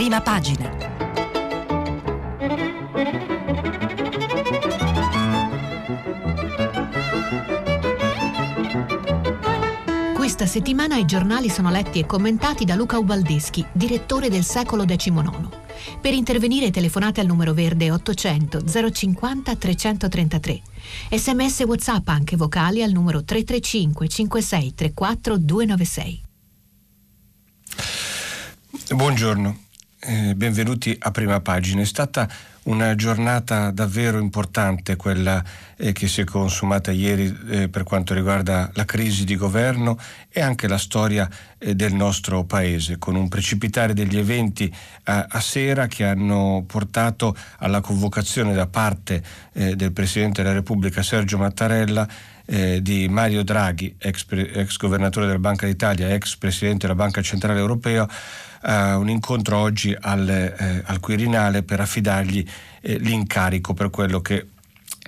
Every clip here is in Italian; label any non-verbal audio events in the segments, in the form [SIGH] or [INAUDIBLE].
Prima pagina. Questa settimana i giornali sono letti e commentati da Luca Ubaldeschi, direttore del secolo XIX. Per intervenire telefonate al numero verde 800 050 333. Sms WhatsApp anche vocali al numero 335 56 34 296. Buongiorno, eh, benvenuti a Prima Pagina. È stata una giornata davvero importante quella eh, che si è consumata ieri eh, per quanto riguarda la crisi di governo e anche la storia eh, del nostro paese, con un precipitare degli eventi a, a, sera che hanno portato alla convocazione da parte eh, del Presidente della Repubblica Sergio Mattarella eh, di Mario Draghi, ex, ex governatore della Banca d'Italia, ex Presidente della Banca Centrale Europea, uh, un incontro oggi al, eh, al Quirinale per affidargli eh, l'incarico per quello che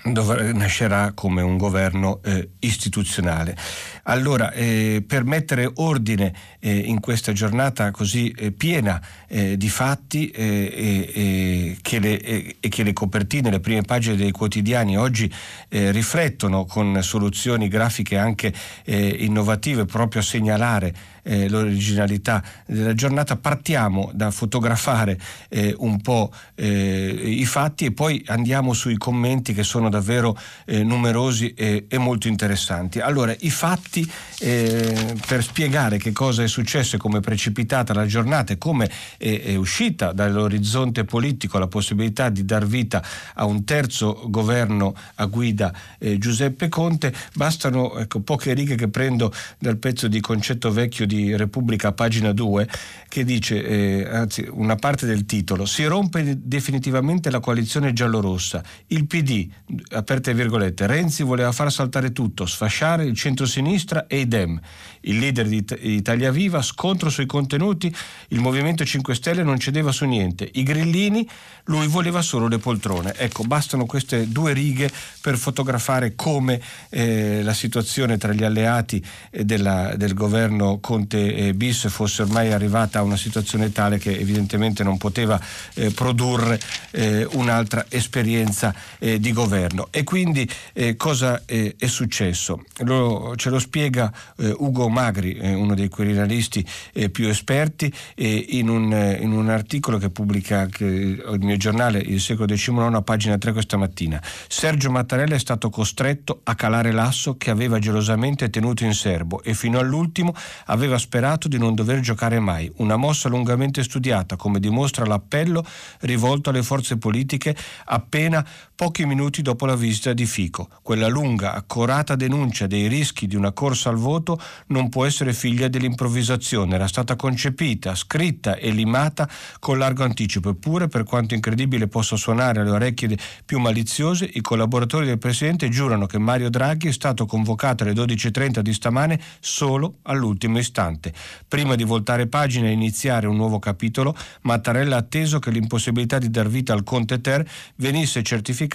dov- nascerà come un governo eh, istituzionale. Allora, eh, per mettere ordine eh, in questa giornata così eh, piena eh, di fatti e che, le, che le copertine, le prime pagine dei quotidiani oggi eh, riflettono con soluzioni grafiche anche innovative proprio a segnalare eh, l'originalità della giornata, partiamo da fotografare eh, un po' eh, i fatti e poi andiamo sui commenti che sono davvero numerosi e, e, molto interessanti. Allora, i fatti eh, per spiegare che cosa è successo e come è precipitata la giornata e come è, è uscita dall'orizzonte politico la possibilità di dar vita a un terzo governo a guida eh, Giuseppe Conte, bastano ecco, poche righe che prendo dal pezzo di Concetto Vecchio di Repubblica, pagina 2, che dice, eh, anzi una parte del titolo, si rompe definitivamente la coalizione giallorossa, il PD, aperte virgolette, Renzi voleva far saltare tutto, sfasciare il centro-sinistra sinistra e i Dem. Il leader di Italia Viva, scontro sui contenuti, il Movimento 5 Stelle non cedeva su niente. I grillini, lui voleva solo le poltrone. Ecco, bastano queste due righe per fotografare come eh, la situazione tra gli alleati eh, della, del governo Conte eh, bis fosse ormai arrivata a una situazione tale che evidentemente non poteva eh, produrre eh, un'altra esperienza eh, di governo. E quindi cosa è successo? Lo, ce lo spiega eh, Ugo Magri, eh, uno dei quirinalisti eh, più esperti, in un, eh, in, un, articolo che pubblica che, il mio giornale Il secolo XIX a pagina 3 questa mattina. Sergio Mattarella è stato costretto a calare l'asso che aveva gelosamente tenuto in serbo e fino all'ultimo aveva sperato di non dover giocare mai. Una mossa lungamente studiata, come dimostra l'appello rivolto alle forze politiche appena pochi minuti dopo la visita di Fico. Quella lunga, accorata denuncia dei rischi di una corsa al voto non può essere figlia dell'improvvisazione, era stata concepita, scritta e limata con largo anticipo, eppure per quanto incredibile possa suonare alle orecchie più maliziose, i collaboratori del Presidente giurano che Mario Draghi è stato convocato alle 12.30 di stamane solo all'ultimo istante. Prima di voltare pagina e iniziare un nuovo capitolo, Mattarella ha atteso che l'impossibilità di dar vita al Conte Ter venisse certificata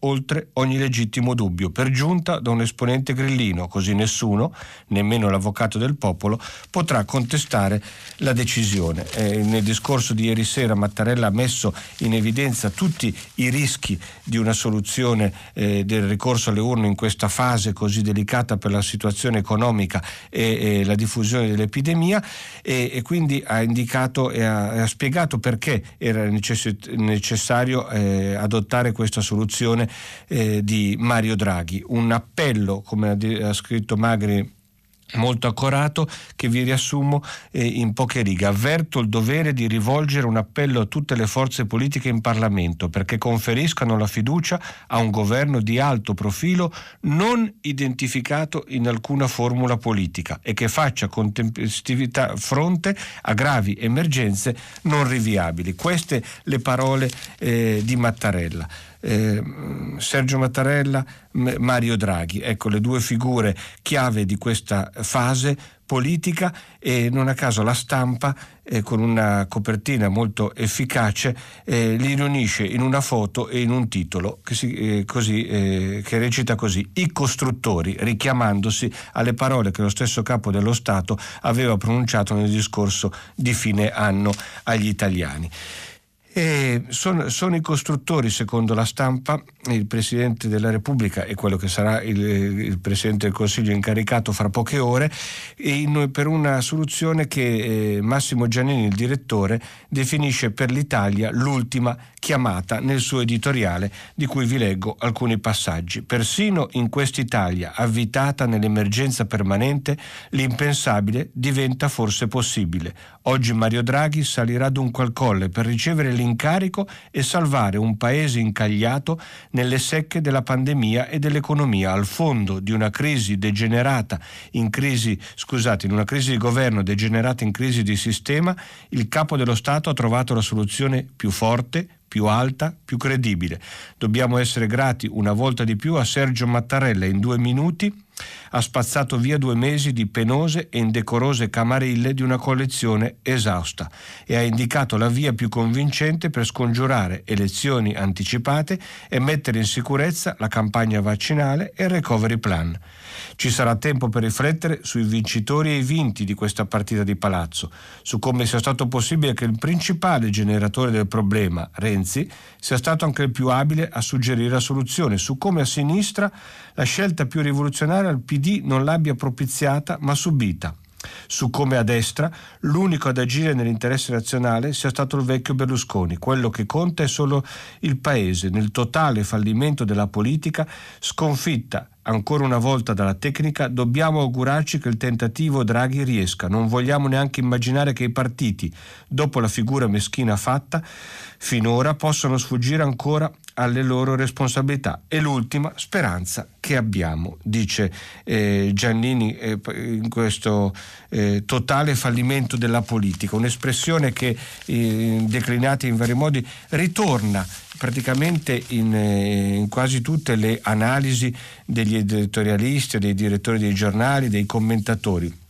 oltre ogni legittimo dubbio, per giunta da un esponente grillino, così nessuno, nemmeno l'avvocato del popolo, potrà contestare la decisione. Eh, nel discorso di ieri sera Mattarella ha messo in evidenza tutti i rischi di una soluzione eh, del ricorso alle urne in questa fase così delicata per la situazione economica e, e la diffusione dell'epidemia e, e, quindi ha indicato e ha, ha spiegato perché era necess- necessario eh, adottare questa soluzione eh, di Mario Draghi. Un appello, come ha, scritto Magri molto accorato che vi riassumo eh, in poche righe. Avverto il dovere di rivolgere un appello a tutte le forze politiche in Parlamento perché conferiscano la fiducia a un governo di alto profilo non identificato in alcuna formula politica e che faccia con tempestività fronte a gravi emergenze non riviabili. Queste le parole eh, di Mattarella eh, Sergio Mattarella, Mario Draghi. Ecco le due figure chiave di questa fase politica e non a caso la stampa eh, con una copertina molto efficace eh, li riunisce in una foto e in un titolo che, si, eh, così, eh, che recita così I costruttori richiamandosi alle parole che lo stesso capo dello Stato aveva pronunciato nel discorso di fine anno agli italiani. Sono, sono, i costruttori, secondo la stampa, il Presidente della Repubblica e quello che sarà il, il Presidente del Consiglio incaricato fra poche ore, in, per una soluzione che eh, Massimo Giannini, il direttore, definisce per l'Italia l'ultima chiamata nel suo editoriale, di cui vi leggo alcuni passaggi. Persino in quest'Italia, avvitata nell'emergenza permanente, l'impensabile diventa forse possibile. Oggi Mario Draghi salirà dunque al colle per ricevere l'incarico e salvare un paese incagliato nelle secche della pandemia e dell'economia, al fondo di una crisi degenerata in crisi, scusate, in una crisi di governo degenerata in crisi di sistema, il capo dello Stato ha trovato la soluzione più forte, più alta, più credibile. Dobbiamo essere grati una volta di più a Sergio Mattarella in due minuti ha spazzato via due mesi di penose e indecorose camarille di una collezione esausta e ha indicato la via più convincente per scongiurare elezioni anticipate e mettere in sicurezza la campagna vaccinale e il recovery plan. Ci sarà tempo per riflettere sui vincitori e i vinti di questa partita di palazzo, su come sia stato possibile che il principale generatore del problema, Renzi, sia stato anche il più abile a suggerire la soluzione, su come a sinistra la scelta più rivoluzionaria al PD non l'abbia propiziata ma subita su come a destra l'unico ad agire nell'interesse nazionale sia stato il vecchio Berlusconi. Quello che conta è solo il Paese, nel totale fallimento della politica, sconfitta ancora una volta dalla tecnica, dobbiamo augurarci che il tentativo Draghi riesca. Non vogliamo neanche immaginare che i partiti, dopo la figura meschina fatta, finora possano sfuggire ancora alle loro responsabilità. È l'ultima speranza che abbiamo, dice eh, Giannini eh, in questo eh, totale fallimento della politica, un'espressione che eh, declinata in vari modi ritorna praticamente in, eh, in, quasi tutte le analisi degli editorialisti, dei direttori dei giornali, dei commentatori.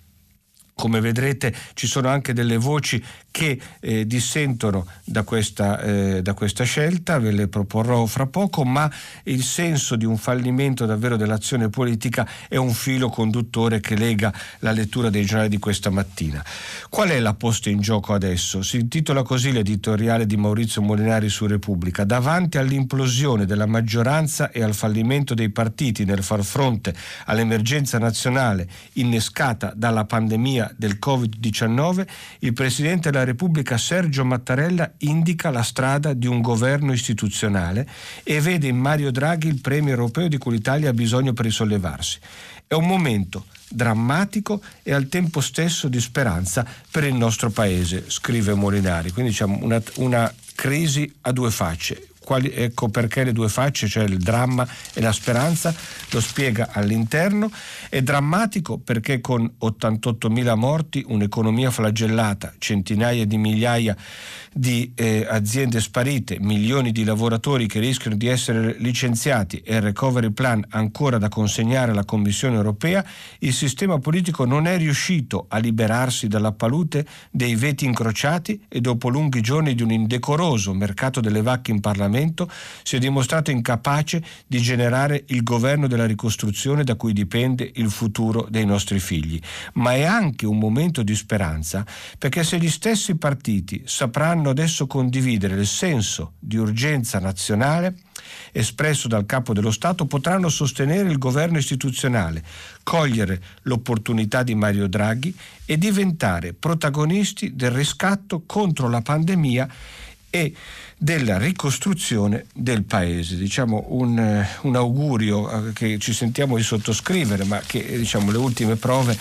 Come vedrete ci sono anche delle voci che eh, dissentono da questa, eh, da questa, scelta, ve le proporrò fra poco, ma il senso di un fallimento davvero dell'azione politica è un filo conduttore che lega la lettura dei giornali di questa mattina. Qual è la posta in gioco adesso? Si intitola così l'editoriale di Maurizio Molinari su Repubblica. Davanti all'implosione della maggioranza e al fallimento dei partiti nel far fronte all'emergenza nazionale innescata dalla pandemia del Covid-19, il Presidente della Repubblica Sergio Mattarella indica la strada di un governo istituzionale e vede in Mario Draghi il premio europeo di cui l'Italia ha bisogno per risollevarsi. È un momento drammatico e al tempo stesso di speranza per il nostro paese, scrive Molinari. Quindi diciamo una, una crisi a due facce. Quali, ecco perché le due facce, cioè il dramma e la speranza, lo spiega all'interno. È drammatico perché con 88.000 morti, un'economia flagellata, centinaia di migliaia di eh, aziende sparite, milioni di lavoratori che rischiano di essere licenziati e il recovery plan ancora da consegnare alla Commissione europea, il sistema politico non è riuscito a liberarsi dalla palude dei veti incrociati e dopo lunghi giorni di un indecoroso mercato delle vacche in Parlamento si è dimostrato incapace di generare il governo della ricostruzione da cui dipende il futuro dei nostri figli. Ma è anche un momento di speranza perché se gli stessi partiti sapranno adesso condividere il senso di urgenza nazionale espresso dal capo dello Stato, potranno sostenere il governo istituzionale, cogliere l'opportunità di Mario Draghi e diventare protagonisti del riscatto contro la pandemia e della ricostruzione del paese. Diciamo un, eh, un, augurio eh, che ci sentiamo di sottoscrivere, ma che diciamo, le ultime prove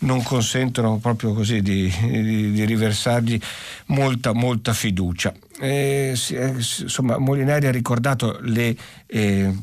non consentono proprio così di, di, di riversargli molta, molta fiducia. Eh, insomma, Molinari ha ricordato le, eh,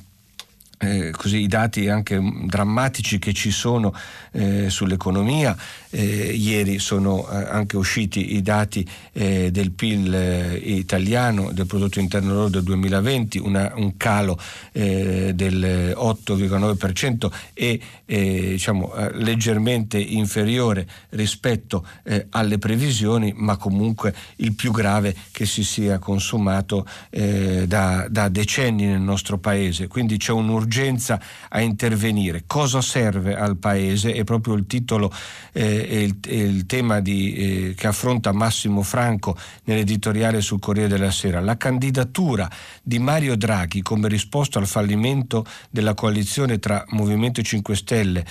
eh, così, i dati anche drammatici che ci sono eh, sull'economia. Eh, ieri sono eh, anche usciti i dati eh, del PIL eh, italiano, del prodotto interno lordo del 2020, una, un calo del 8,9% e diciamo, leggermente inferiore rispetto alle previsioni, ma comunque il più grave che si sia consumato da, da decenni nel nostro paese. Quindi c'è un'urgenza urgenza a intervenire. Cosa serve al Paese? È proprio il titolo eh, e, il, e, il, tema di, eh, che affronta Massimo Franco nell'editoriale sul Corriere della Sera. La candidatura di Mario Draghi come risposta al fallimento della coalizione tra Movimento 5 Stelle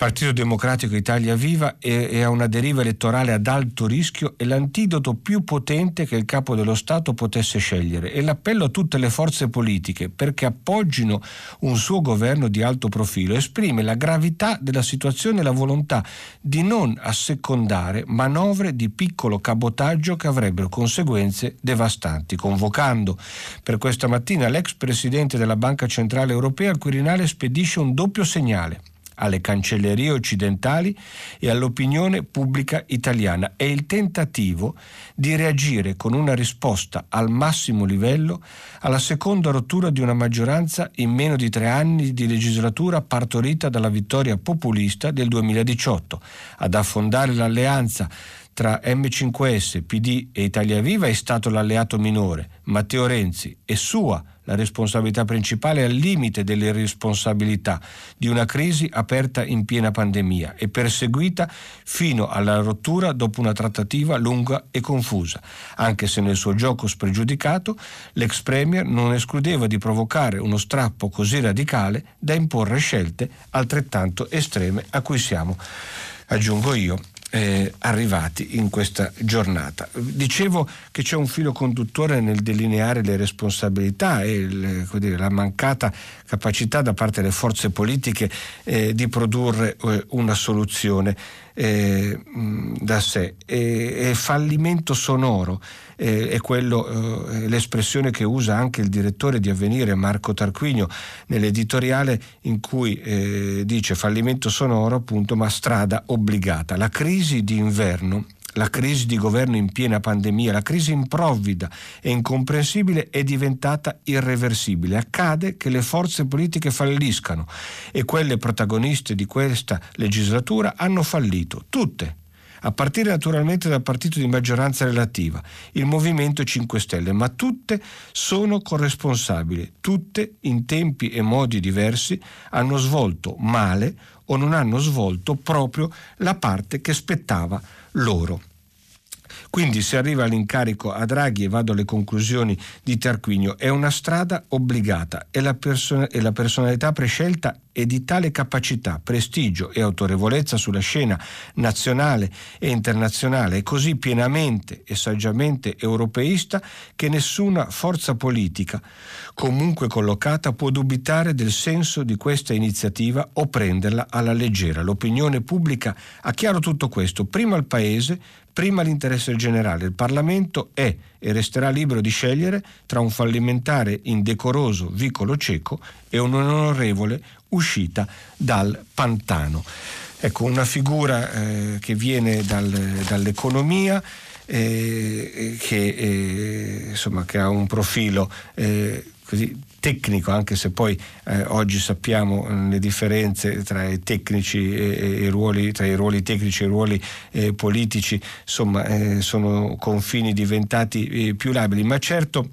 Partito Democratico Italia Viva è, è, a una deriva elettorale ad alto rischio e l'antidoto più potente che il capo dello Stato potesse scegliere. E l'appello a tutte le forze politiche perché appoggino un suo governo di alto profilo esprime la gravità della situazione e la volontà di non assecondare manovre di piccolo cabotaggio che avrebbero conseguenze devastanti. Convocando per questa mattina l'ex presidente della Banca Centrale Europea, il Quirinale spedisce un doppio segnale alle cancellerie occidentali e all'opinione pubblica italiana. È il tentativo di reagire con una risposta al massimo livello alla seconda rottura di una maggioranza in meno di tre anni di legislatura partorita dalla vittoria populista del 2018. Ad affondare l'alleanza tra M5S, PD e Italia Viva è stato l'alleato minore, Matteo Renzi, e sua la responsabilità principale al limite delle irresponsabilità di una crisi aperta in piena pandemia e perseguita fino alla rottura dopo una trattativa lunga e confusa, anche se nel suo gioco spregiudicato l'ex Premier non escludeva di provocare uno strappo così radicale da imporre scelte altrettanto estreme a cui siamo, aggiungo io, eh, arrivati in questa giornata. Dicevo che c'è un filo conduttore nel delineare le responsabilità e il, dire, la mancata capacità da parte delle forze politiche eh, di produrre eh, una soluzione eh, da sé. E, e fallimento sonoro eh, è quello, eh, l'espressione che usa anche il direttore di Avvenire Marco Tarquinio nell'editoriale in cui eh, dice fallimento sonoro appunto ma strada obbligata. La crisi di inverno la crisi di governo in piena pandemia, la crisi improvvida e incomprensibile è diventata irreversibile. Accade che le forze politiche falliscano e quelle protagoniste di questa legislatura hanno fallito, tutte, a partire naturalmente dal partito di maggioranza relativa, il Movimento 5 Stelle, ma tutte sono corresponsabili, tutte in tempi e modi diversi hanno svolto male o non hanno svolto proprio la parte che spettava loro. Quindi si arriva all'incarico a Draghi e vado alle conclusioni di Tarquinio, è una strada obbligata e la, person- e la personalità prescelta è di tale capacità, prestigio e autorevolezza sulla scena nazionale e internazionale e così pienamente e saggiamente europeista che nessuna forza politica, comunque collocata, può dubitare del senso di questa iniziativa o prenderla alla leggera. L'opinione pubblica ha chiaro tutto questo, prima il Paese, prima l'interesse generale. Il Parlamento è e resterà libero di scegliere tra un fallimentare indecoroso vicolo cieco e un onorevole uscita dal pantano. Ecco, una figura eh, che viene dal, dall'economia, eh, che, eh, insomma, che, ha un profilo eh, così tecnico, anche se poi eh, oggi sappiamo eh, le differenze tra i tecnici e, e ruoli, tra i ruoli tecnici e i ruoli eh, politici, insomma, eh, sono confini diventati eh, più labili, ma certo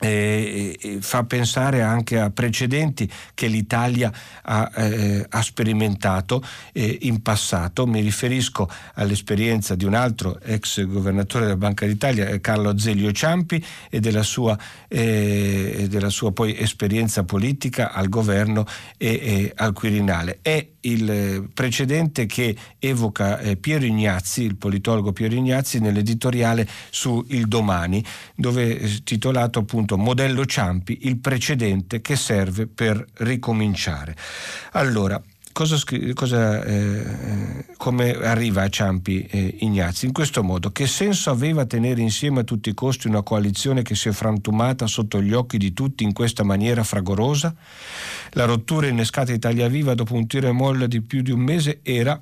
eh, fa pensare anche a precedenti che l'Italia ha, eh, ha sperimentato eh, in passato. Mi riferisco all'esperienza di un altro ex governatore della Banca d'Italia, eh, Carlo Azeglio Ciampi, e della sua, eh, della sua poi esperienza politica al governo e, al Quirinale. È il precedente che evoca eh, Piero Ignazzi, il politologo Piero Ignazzi, nell'editoriale su Il Domani, dove titolato appunto Modello Ciampi, il precedente che serve per ricominciare. Allora, cosa, cosa, eh, come arriva a Ciampi eh, Ignazzi? In questo modo, che senso aveva tenere insieme a tutti i costi una coalizione che si è frantumata sotto gli occhi di tutti in questa maniera fragorosa? La rottura innescata Italia Viva dopo un tiro e molla di più di un mese era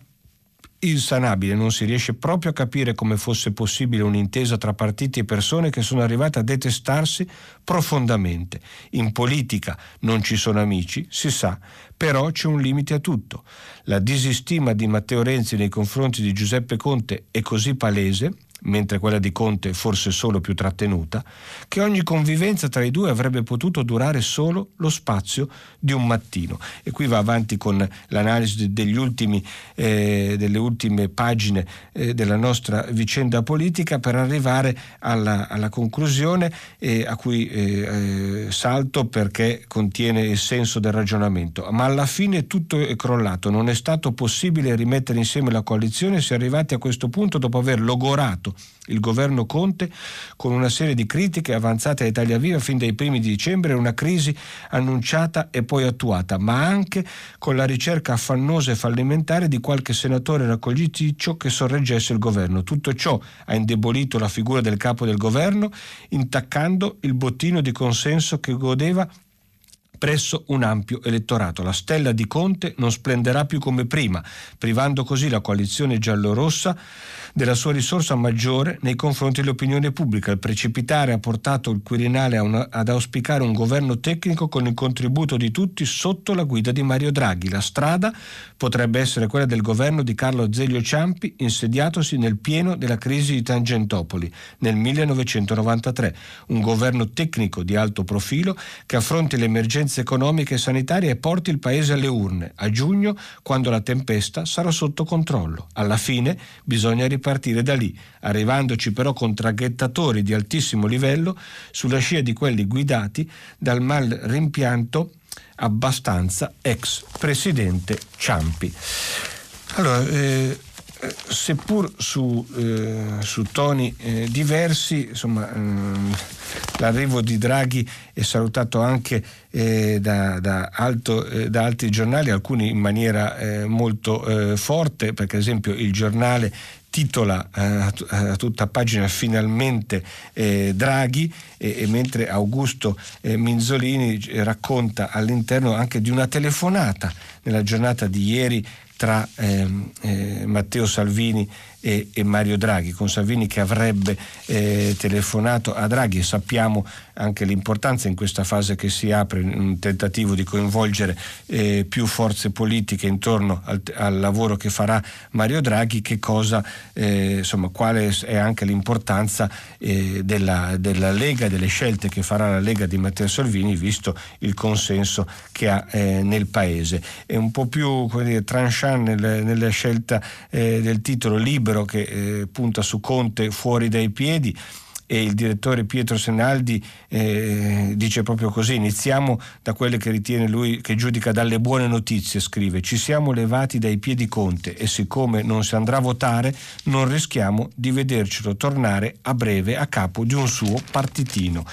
insanabile, non si riesce proprio a capire come fosse possibile un'intesa tra partiti e persone che sono arrivate a detestarsi profondamente. In politica non ci sono amici, si sa, però c'è un limite a tutto. La disistima di Matteo Renzi nei confronti di Giuseppe Conte è così palese mentre quella di Conte forse solo più trattenuta, che ogni convivenza tra i due avrebbe potuto durare solo lo spazio di un mattino. E qui va avanti con l'analisi ultimi, eh, delle ultime pagine eh, della nostra vicenda politica per arrivare alla, alla conclusione eh, a cui eh, eh, salto perché contiene il senso del ragionamento. Ma alla fine tutto è crollato, non è stato possibile rimettere insieme la coalizione, si è arrivati a questo punto dopo aver logorato il governo Conte con una serie di critiche avanzate a Italia Viva fin dai primi di dicembre, una crisi annunciata e poi attuata, ma anche con la ricerca affannosa e fallimentare di qualche senatore raccogliticcio che sorreggesse il governo. Tutto ciò ha indebolito la figura del capo del governo, intaccando il bottino di consenso che godeva presso un ampio elettorato. La stella di Conte non splenderà più come prima, privando così la coalizione giallorossa della sua risorsa maggiore nei confronti dell'opinione pubblica. Il precipitare ha portato il Quirinale una, ad auspicare un governo tecnico con il contributo di tutti sotto la guida di Mario Draghi. La strada potrebbe essere quella del governo di Carlo Zeglio Ciampi, insediatosi nel pieno della crisi di Tangentopoli nel 1993. Un governo tecnico di alto profilo che affronti l'emergenza emergenza economica e sanitaria e porti il Paese alle urne a giugno, quando la tempesta sarà sotto controllo. Alla fine bisogna ripartire da lì, arrivandoci però con traghettatori di altissimo livello sulla scia di quelli guidati dal mal rimpianto abbastanza ex presidente Ciampi. Allora, eh, eh, seppur su, eh, su toni eh, diversi, insomma, ehm, l'arrivo di Draghi è salutato anche eh, da, da, alto, eh, da, altri giornali, alcuni in maniera eh, molto forte, perché ad esempio il giornale titola a, a tutta pagina finalmente Draghi e, e, mentre Augusto Minzolini racconta all'interno anche di una telefonata nella giornata di ieri tra ehm, eh, Matteo Salvini e, e, Mario Draghi, con Salvini che avrebbe eh, telefonato a Draghi e sappiamo anche l'importanza in questa fase che si apre un tentativo di coinvolgere eh, più forze politiche intorno al, al, lavoro che farà Mario Draghi, che cosa, eh, insomma, quale è anche l'importanza eh, della, della, Lega, delle scelte che farà la Lega di Matteo Salvini, visto il consenso che ha eh, nel Paese. È un po' più dire, tranchant nel, nella scelta eh, del titolo libero che eh, punta su Conte fuori dai piedi e il direttore Pietro Senaldi eh, dice proprio così, iniziamo da quelle che ritiene lui, che giudica dalle buone notizie, scrive, ci siamo levati dai piedi Conte e siccome non si andrà a votare non rischiamo di vedercelo tornare a breve a capo di un suo partitino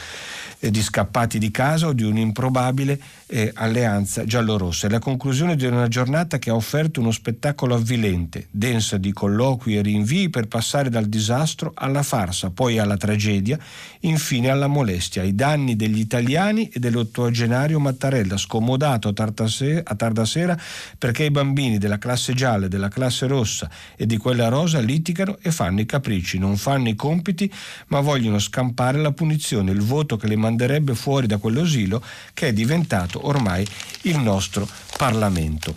eh, di scappati di casa o di un'improbabile eh, alleanza giallorossa. È la conclusione di una giornata che ha offerto uno spettacolo avvilente, densa di colloqui e rinvii per passare dal disastro alla farsa, poi alla tragedia, infine alla molestia, ai danni degli italiani e dell'ottogenario Mattarella, scomodato a tarda, sera, perché i bambini della classe gialla, della classe rossa e di quella rosa litigano e fanno i capricci, non fanno i compiti, ma vogliono scampare la punizione, il voto che le manderebbe fuori da quell'asilo che è diventato ormai il nostro Parlamento.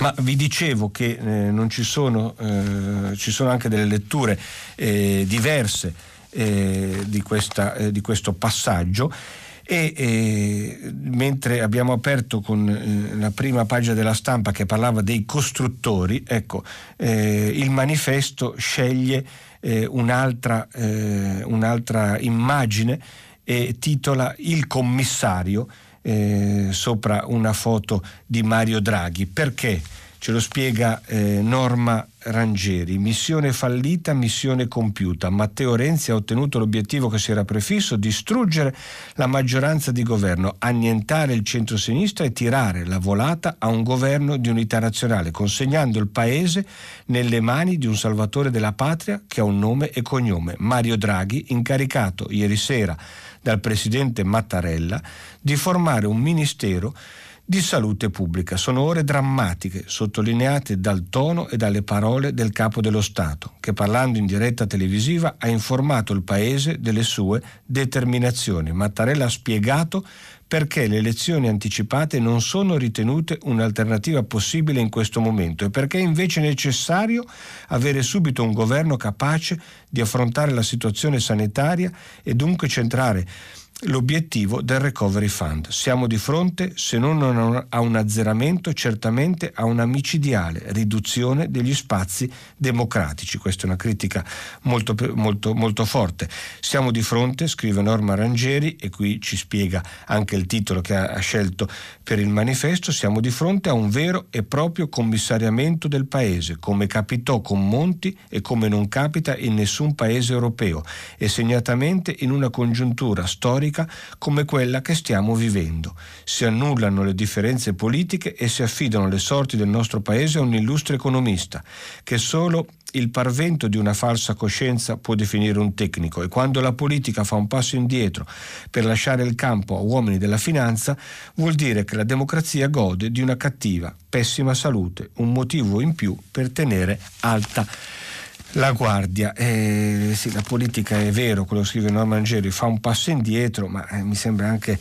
Ma vi dicevo che eh, non ci sono, eh, ci sono anche delle letture eh, diverse eh, di, questa, eh, di, questo passaggio e eh, mentre abbiamo aperto con la prima pagina della stampa che parlava dei costruttori, ecco, il manifesto sceglie un'altra, un'altra immagine e titola Il commissario eh, sopra una foto di Mario Draghi. Perché? Ce lo spiega eh, Norma Rangeri. Missione fallita, missione compiuta. Matteo Renzi ha ottenuto l'obiettivo che si era prefisso, distruggere la maggioranza di governo, annientare il centro-sinistra e tirare la volata a un governo di unità nazionale, consegnando il paese nelle mani di un salvatore della patria che ha un nome e cognome, Mario Draghi, incaricato ieri sera dal presidente Mattarella di formare un ministero di salute pubblica. Sono ore drammatiche, sottolineate dal tono e dalle parole del capo dello Stato, che parlando in diretta televisiva ha informato il Paese delle sue determinazioni. Mattarella ha spiegato perché le elezioni anticipate non sono ritenute un'alternativa possibile in questo momento e perché è invece necessario avere subito un governo capace di affrontare la situazione sanitaria e dunque centrare l'obiettivo del Recovery Fund. Siamo di fronte, se non a un azzeramento, certamente a una micidiale riduzione degli spazi democratici. Questa è una critica molto, molto, molto forte. Siamo di fronte, scrive Norma Rangeri, e qui ci spiega anche il titolo che ha, scelto per il manifesto, siamo di fronte a un vero e proprio commissariamento del Paese, come capitò con Monti e come non capita in nessun Paese europeo, e segnatamente in una congiuntura storica storica come quella che stiamo vivendo. Si annullano le differenze politiche e si affidano le sorti del nostro Paese a un illustre economista che solo il parvento di una falsa coscienza può definire un tecnico e quando la politica fa un passo indietro per lasciare il campo a uomini della finanza vuol dire che la democrazia gode di una cattiva, pessima salute, un motivo in più per tenere alta la guardia, eh, sì, la politica è vero, quello scrive Norman Geri, fa un passo indietro, ma eh, mi sembra anche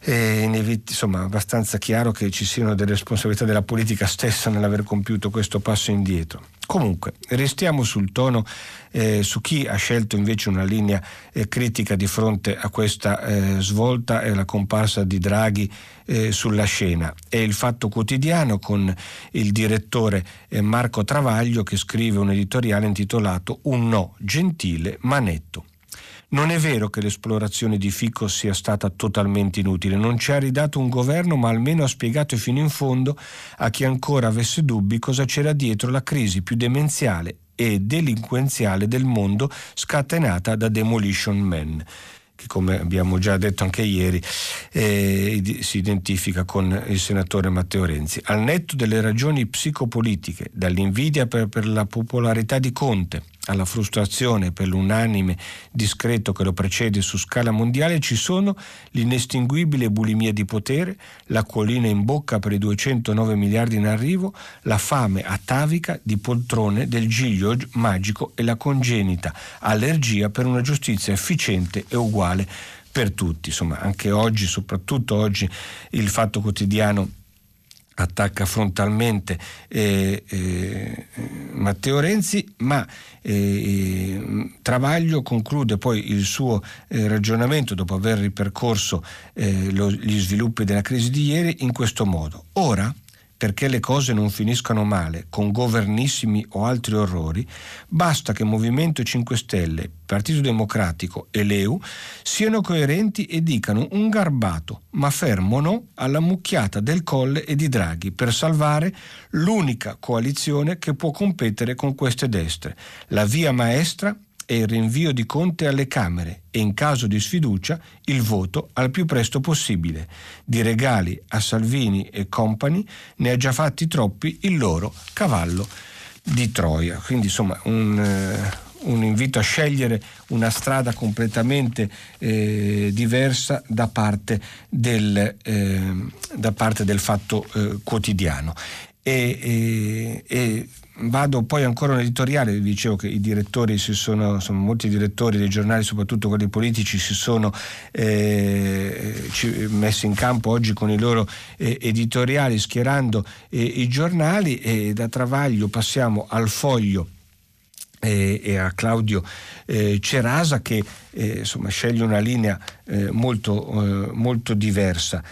eh, inevit- insomma, abbastanza chiaro che ci siano delle responsabilità della politica stessa nell'aver compiuto questo passo indietro. Comunque, restiamo sul tono eh, su chi ha scelto invece una linea eh, critica di fronte a questa eh, svolta e la comparsa di Draghi eh, sulla scena. È il Fatto Quotidiano con il direttore eh, Marco Travaglio che scrive un editoriale intitolato Un no gentile ma netto. Non è vero che l'esplorazione di Fico sia stata totalmente inutile, non ci ha ridato un governo, ma almeno ha spiegato fino in fondo a chi ancora avesse dubbi cosa c'era dietro la crisi più demenziale e delinquenziale del mondo scatenata da Demolition Man che come abbiamo già detto anche ieri eh, si identifica con il senatore Matteo Renzi. Al netto delle ragioni psicopolitiche, dall'invidia per, per la popolarità di Conte, alla frustrazione per l'unanime discreto che lo precede su scala mondiale ci sono l'inestinguibile bulimia di potere, l'acquolina in bocca per i 209 miliardi in arrivo, la fame atavica di poltrone del giglio magico e la congenita allergia per una giustizia efficiente e uguale per tutti. Insomma, anche oggi, soprattutto oggi, il Fatto Quotidiano attacca frontalmente eh, eh, Matteo Renzi, ma eh, Travaglio conclude poi il suo eh, ragionamento dopo aver ripercorso eh, lo, gli sviluppi della crisi di ieri in questo modo. Ora perché le cose non finiscano male, con governissimi o altri orrori, basta che Movimento 5 Stelle, Partito Democratico e l'EU siano coerenti e dicano un garbato, ma fermo no alla mucchiata del Colle e di Draghi per salvare l'unica coalizione che può competere con queste destre. La via maestra e il rinvio di Conte alle Camere e in caso di sfiducia il voto al più presto possibile. Di regali a Salvini e compagni ne ha già fatti troppi il loro cavallo di Troia. Quindi insomma un, uh, un invito a scegliere una strada completamente eh, diversa da parte del, eh, da parte del fatto eh, quotidiano. E, e, Vado poi ancora un editoriale, vi dicevo che i direttori si sono, sono molti direttori dei giornali, soprattutto quelli politici, si sono eh, messi in campo oggi con i loro eh, editoriali schierando eh, i giornali e da Travaglio passiamo al foglio e, a Claudio eh, Cerasa che eh, insomma, sceglie una linea eh, molto, molto diversa.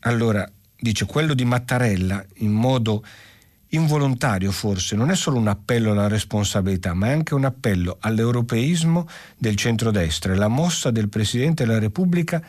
allora, dice quello di Mattarella in modo involontario forse, non è solo un appello alla responsabilità, ma è anche un appello all'europeismo del centrodestra. La mossa del Presidente della Repubblica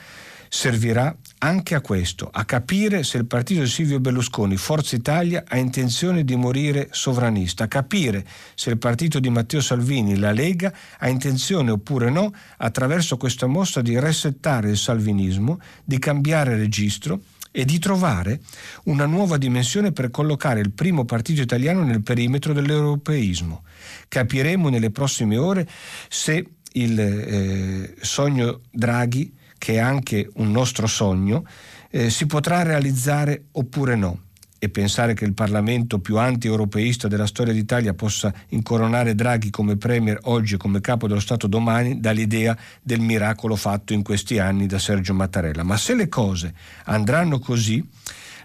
servirà anche a questo, a capire se il partito di Silvio Berlusconi, Forza Italia, ha intenzione di morire sovranista, a capire se il partito di Matteo Salvini, la Lega, ha intenzione oppure no, attraverso questa mossa, di resettare il salvinismo, di cambiare registro e di trovare una nuova dimensione per collocare il primo partito italiano nel perimetro dell'europeismo. Capiremo nelle prossime ore se il eh, sogno Draghi che è anche un nostro sogno, eh, si potrà realizzare oppure no. E pensare che il Parlamento più anti-europeista della storia d'Italia possa incoronare Draghi come Premier oggi e come capo dello Stato domani dà l'idea del miracolo fatto in questi anni da Sergio Mattarella. Ma se le cose andranno così,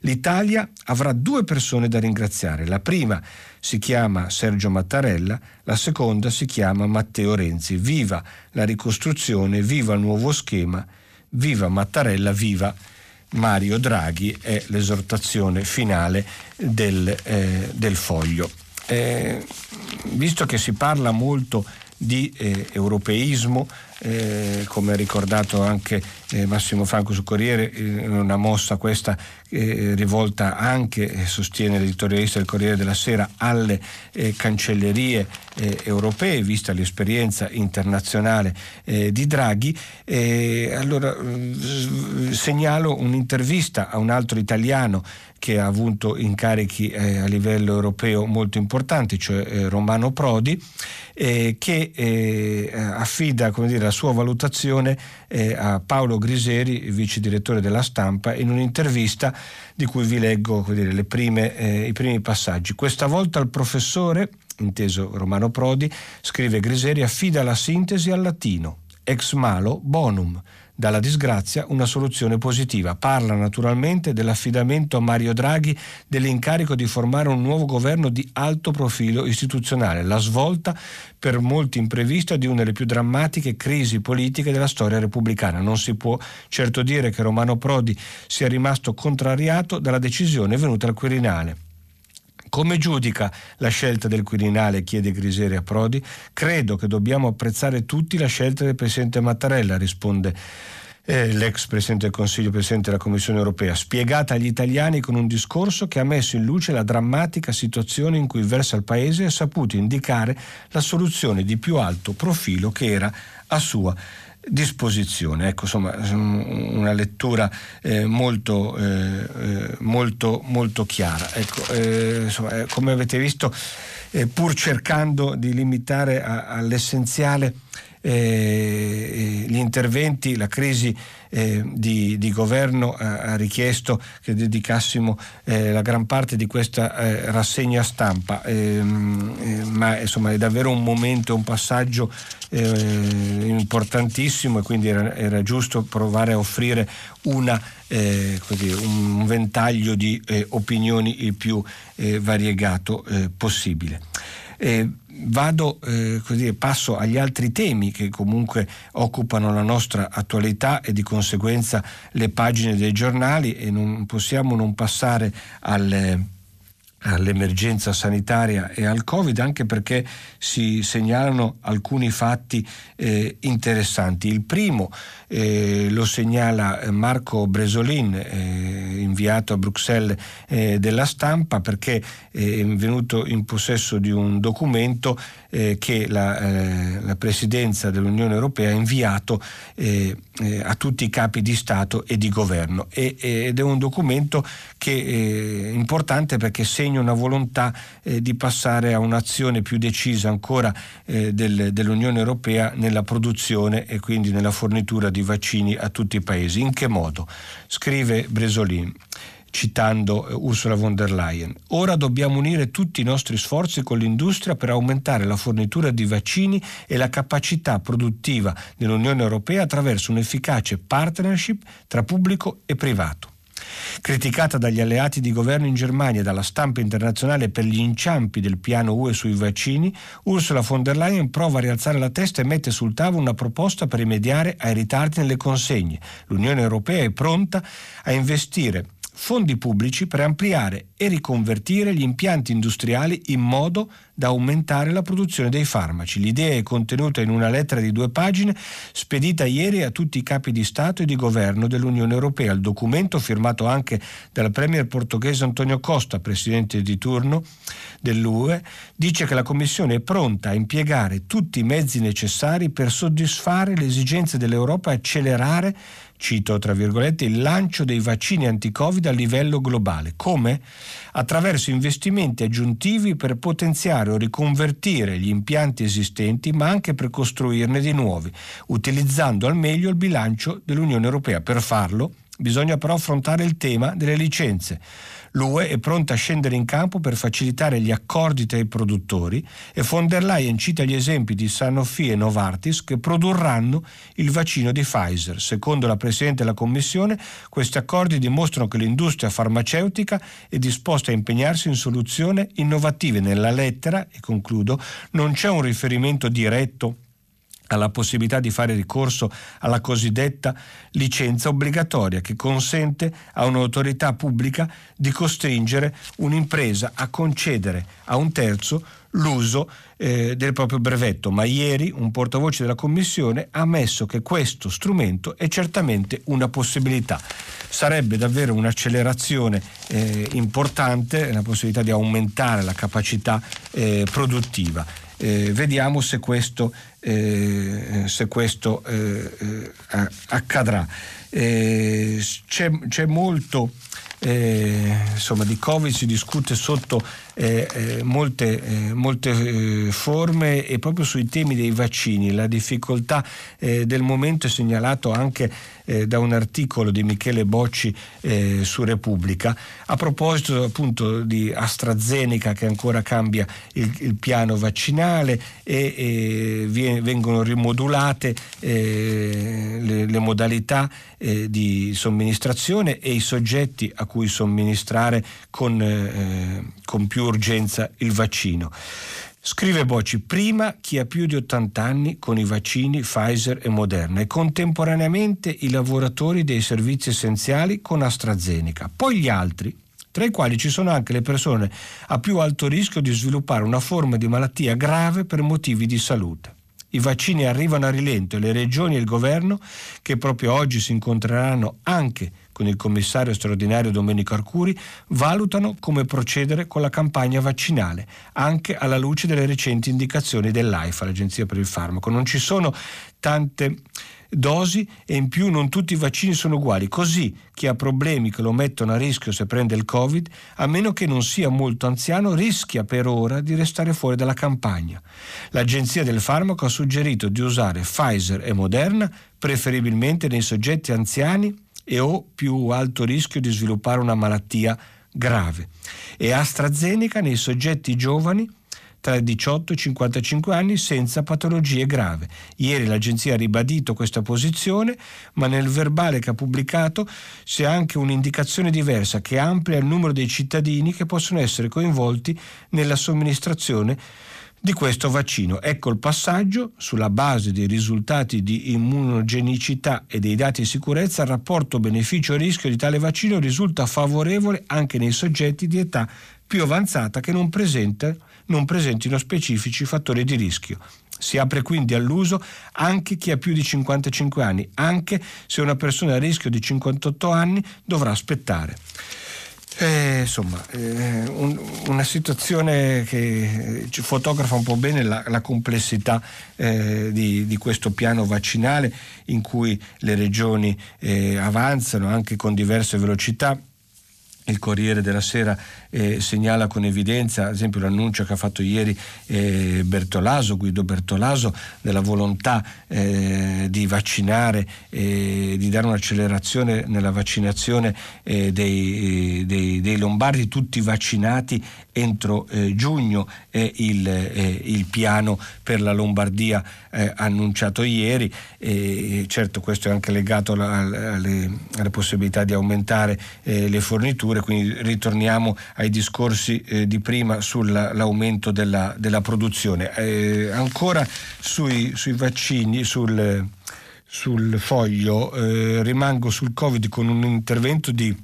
l'Italia avrà due persone da ringraziare. La prima si chiama Sergio Mattarella, la seconda si chiama Matteo Renzi. Viva la ricostruzione, viva il nuovo schema Viva Mattarella, viva Mario Draghi è l'esortazione finale del, eh, del foglio. Eh, visto che si parla molto di eh, europeismo, eh, come ha ricordato anche eh, Massimo Franco su Corriere, eh, una mossa questa eh, rivolta anche, sostiene l'editorialista del Corriere della Sera, alle eh, cancellerie europee, vista l'esperienza internazionale di Draghi. allora segnalo un'intervista a un altro italiano che ha avuto incarichi eh, a livello europeo molto importanti, cioè eh, Romano Prodi, eh, che eh, affida dire, la sua valutazione eh, a Paolo Griseri, vice direttore della stampa, in un'intervista di cui vi leggo dire, prime, eh, i primi passaggi. Questa volta il professore, inteso Romano Prodi, scrive Griseri, affida la sintesi al latino, ex malo bonum dalla disgrazia una soluzione positiva. Parla naturalmente dell'affidamento a Mario Draghi dell'incarico di formare un nuovo governo di alto profilo istituzionale, la svolta per molti imprevista di una delle più drammatiche crisi politiche della storia repubblicana. Non si può certo dire che Romano Prodi sia rimasto contrariato dalla decisione venuta al Quirinale. Come giudica la scelta del Quirinale? chiede Griseri a Prodi. Credo che dobbiamo apprezzare tutti la scelta del Presidente Mattarella, risponde eh, l'ex Presidente del Consiglio, Presidente della Commissione europea, spiegata agli italiani con un discorso che ha messo in luce la drammatica situazione in cui versa il Paese e ha saputo indicare la soluzione di più alto profilo che era a sua disposizione. Ecco, insomma, una lettura eh, molto, eh, eh, molto, molto chiara. Ecco, eh, insomma, eh, come avete visto, eh, pur cercando di limitare a, all'essenziale gli interventi, la crisi eh, di, di, governo ha, ha, richiesto che dedicassimo eh, la gran parte di questa eh, rassegna stampa, ehm, eh, ma insomma è davvero un momento, un passaggio eh, importantissimo e quindi era, era, giusto provare a offrire una, eh, così, un ventaglio di opinioni il più variegato possibile. Vado eh, così, passo agli altri temi che comunque occupano la nostra attualità e di conseguenza le pagine dei giornali e non possiamo non passare alle all'emergenza sanitaria e al Covid, anche perché si segnalano alcuni fatti eh, interessanti. Il primo eh, lo segnala eh, Marco Bresolin, eh, inviato a Bruxelles eh, della stampa, perché è venuto in possesso di un documento eh, che la, la, Presidenza dell'Unione Europea ha inviato a tutti i capi di Stato e di governo e, ed è un documento che è importante perché segna una volontà di passare a un'azione più decisa ancora del, dell'Unione Europea nella produzione e quindi nella fornitura di vaccini a tutti i paesi. In che modo? Scrive Bresolin citando eh, Ursula von der Leyen. Ora dobbiamo unire tutti i nostri sforzi con l'industria per aumentare la fornitura di vaccini e la capacità produttiva dell'Unione Europea attraverso un'efficace partnership tra pubblico e privato. Criticata dagli alleati di governo in Germania e dalla stampa internazionale per gli inciampi del piano UE sui vaccini, Ursula von der Leyen prova a rialzare la testa e mette sul tavolo una proposta per rimediare ai ritardi nelle consegne. L'Unione Europea è pronta a investire fondi pubblici per ampliare e riconvertire gli impianti industriali in modo da aumentare la produzione dei farmaci. L'idea è contenuta in una lettera di due pagine spedita ieri a tutti i capi di Stato e di governo dell'Unione Europea. Il documento, firmato anche dal premier portoghese Antonio Costa, presidente di turno dell'UE, dice che la Commissione è pronta a impiegare tutti i mezzi necessari per soddisfare le esigenze dell'Europa e accelerare cito tra virgolette, il lancio dei vaccini anti-Covid a livello globale. Come? Attraverso investimenti aggiuntivi per potenziare o riconvertire gli impianti esistenti, ma anche per costruirne di nuovi, utilizzando al meglio il bilancio dell'Unione Europea. Per farlo bisogna però affrontare il tema delle licenze. L'UE è pronta a scendere in campo per facilitare gli accordi tra i produttori e von der Leyen cita gli esempi di Sanofi e Novartis che produrranno il vaccino di Pfizer. Secondo la Presidente della Commissione, questi accordi dimostrano che l'industria farmaceutica è disposta a impegnarsi in soluzioni innovative. Nella lettera, e concludo, non c'è un riferimento diretto alla possibilità di fare ricorso alla cosiddetta licenza obbligatoria che consente a un'autorità pubblica di costringere un'impresa a concedere a un terzo l'uso eh, del proprio brevetto, ma ieri un portavoce della Commissione ha ammesso che questo strumento è certamente una possibilità. Sarebbe davvero un'accelerazione eh, importante, la possibilità di aumentare la capacità eh, produttiva. Eh, vediamo se questo, eh, se questo eh, eh accadrà. Eh, c'è, c'è, molto eh, insomma, di Covid si discute sotto eh, eh, molte, eh, molte eh, forme e proprio sui temi dei vaccini. La difficoltà eh, del momento è segnalato anche eh, da un articolo di Michele Bocci su Repubblica a proposito appunto di AstraZeneca che ancora cambia il, il piano vaccinale e, e vengono rimodulate le, le, modalità di somministrazione e i soggetti a cui somministrare con, con più urgenza il vaccino. Scrive Bocci, prima chi ha più di 80 anni con i vaccini Pfizer e Moderna e contemporaneamente i lavoratori dei servizi essenziali con AstraZeneca, poi gli altri, tra i quali ci sono anche le persone a più alto rischio di sviluppare una forma di malattia grave per motivi di salute. I vaccini arrivano a rilento e le regioni e il governo, che proprio oggi si incontreranno anche con il commissario straordinario Domenico Arcuri, valutano come procedere con la campagna vaccinale, anche alla luce delle recenti indicazioni dell'AIFA, l'Agenzia per il Farmaco. Non ci sono tante dosi e in più non tutti i vaccini sono uguali, così chi ha problemi che lo mettono a rischio se prende il Covid, a meno che non sia molto anziano, rischia per ora di restare fuori dalla campagna. L'Agenzia del Farmaco ha suggerito di usare Pfizer e Moderna preferibilmente nei soggetti anziani e o più alto rischio di sviluppare una malattia grave e AstraZeneca nei soggetti giovani tra i 18 e i 55 anni senza patologie grave. Ieri l'agenzia ha ribadito questa posizione, ma nel verbale che ha pubblicato c'è anche un'indicazione diversa che amplia il numero dei cittadini che possono essere coinvolti nella somministrazione di questo vaccino. Ecco il passaggio, sulla base dei risultati di immunogenicità e dei dati di sicurezza, il rapporto beneficio-rischio di tale vaccino risulta favorevole anche nei soggetti di età più avanzata che non, non presentino specifici fattori di rischio. Si apre quindi all'uso anche chi ha più di 55 anni, anche se una persona a rischio di 58 anni dovrà aspettare. Eh, insomma, eh, un, una situazione che ci fotografa un po' bene la, la complessità eh, di, di, questo piano vaccinale in cui le regioni eh, avanzano anche con diverse velocità. Il Corriere della Sera eh, segnala con evidenza, ad esempio, l'annuncio che ha fatto ieri eh, Bertolaso, Guido Bertolaso, della volontà eh, di vaccinare, di dare un'accelerazione nella vaccinazione eh, dei, dei, dei, lombardi, tutti vaccinati entro eh, giugno è il, il, piano per la Lombardia eh, annunciato ieri. certo questo è anche legato alla, alle, alle, possibilità di aumentare le forniture, quindi ritorniamo a ai discorsi eh, di prima sull'aumento della, della produzione. Eh, ancora sui, sui vaccini, sul, sul foglio, eh, rimango sul Covid con un intervento di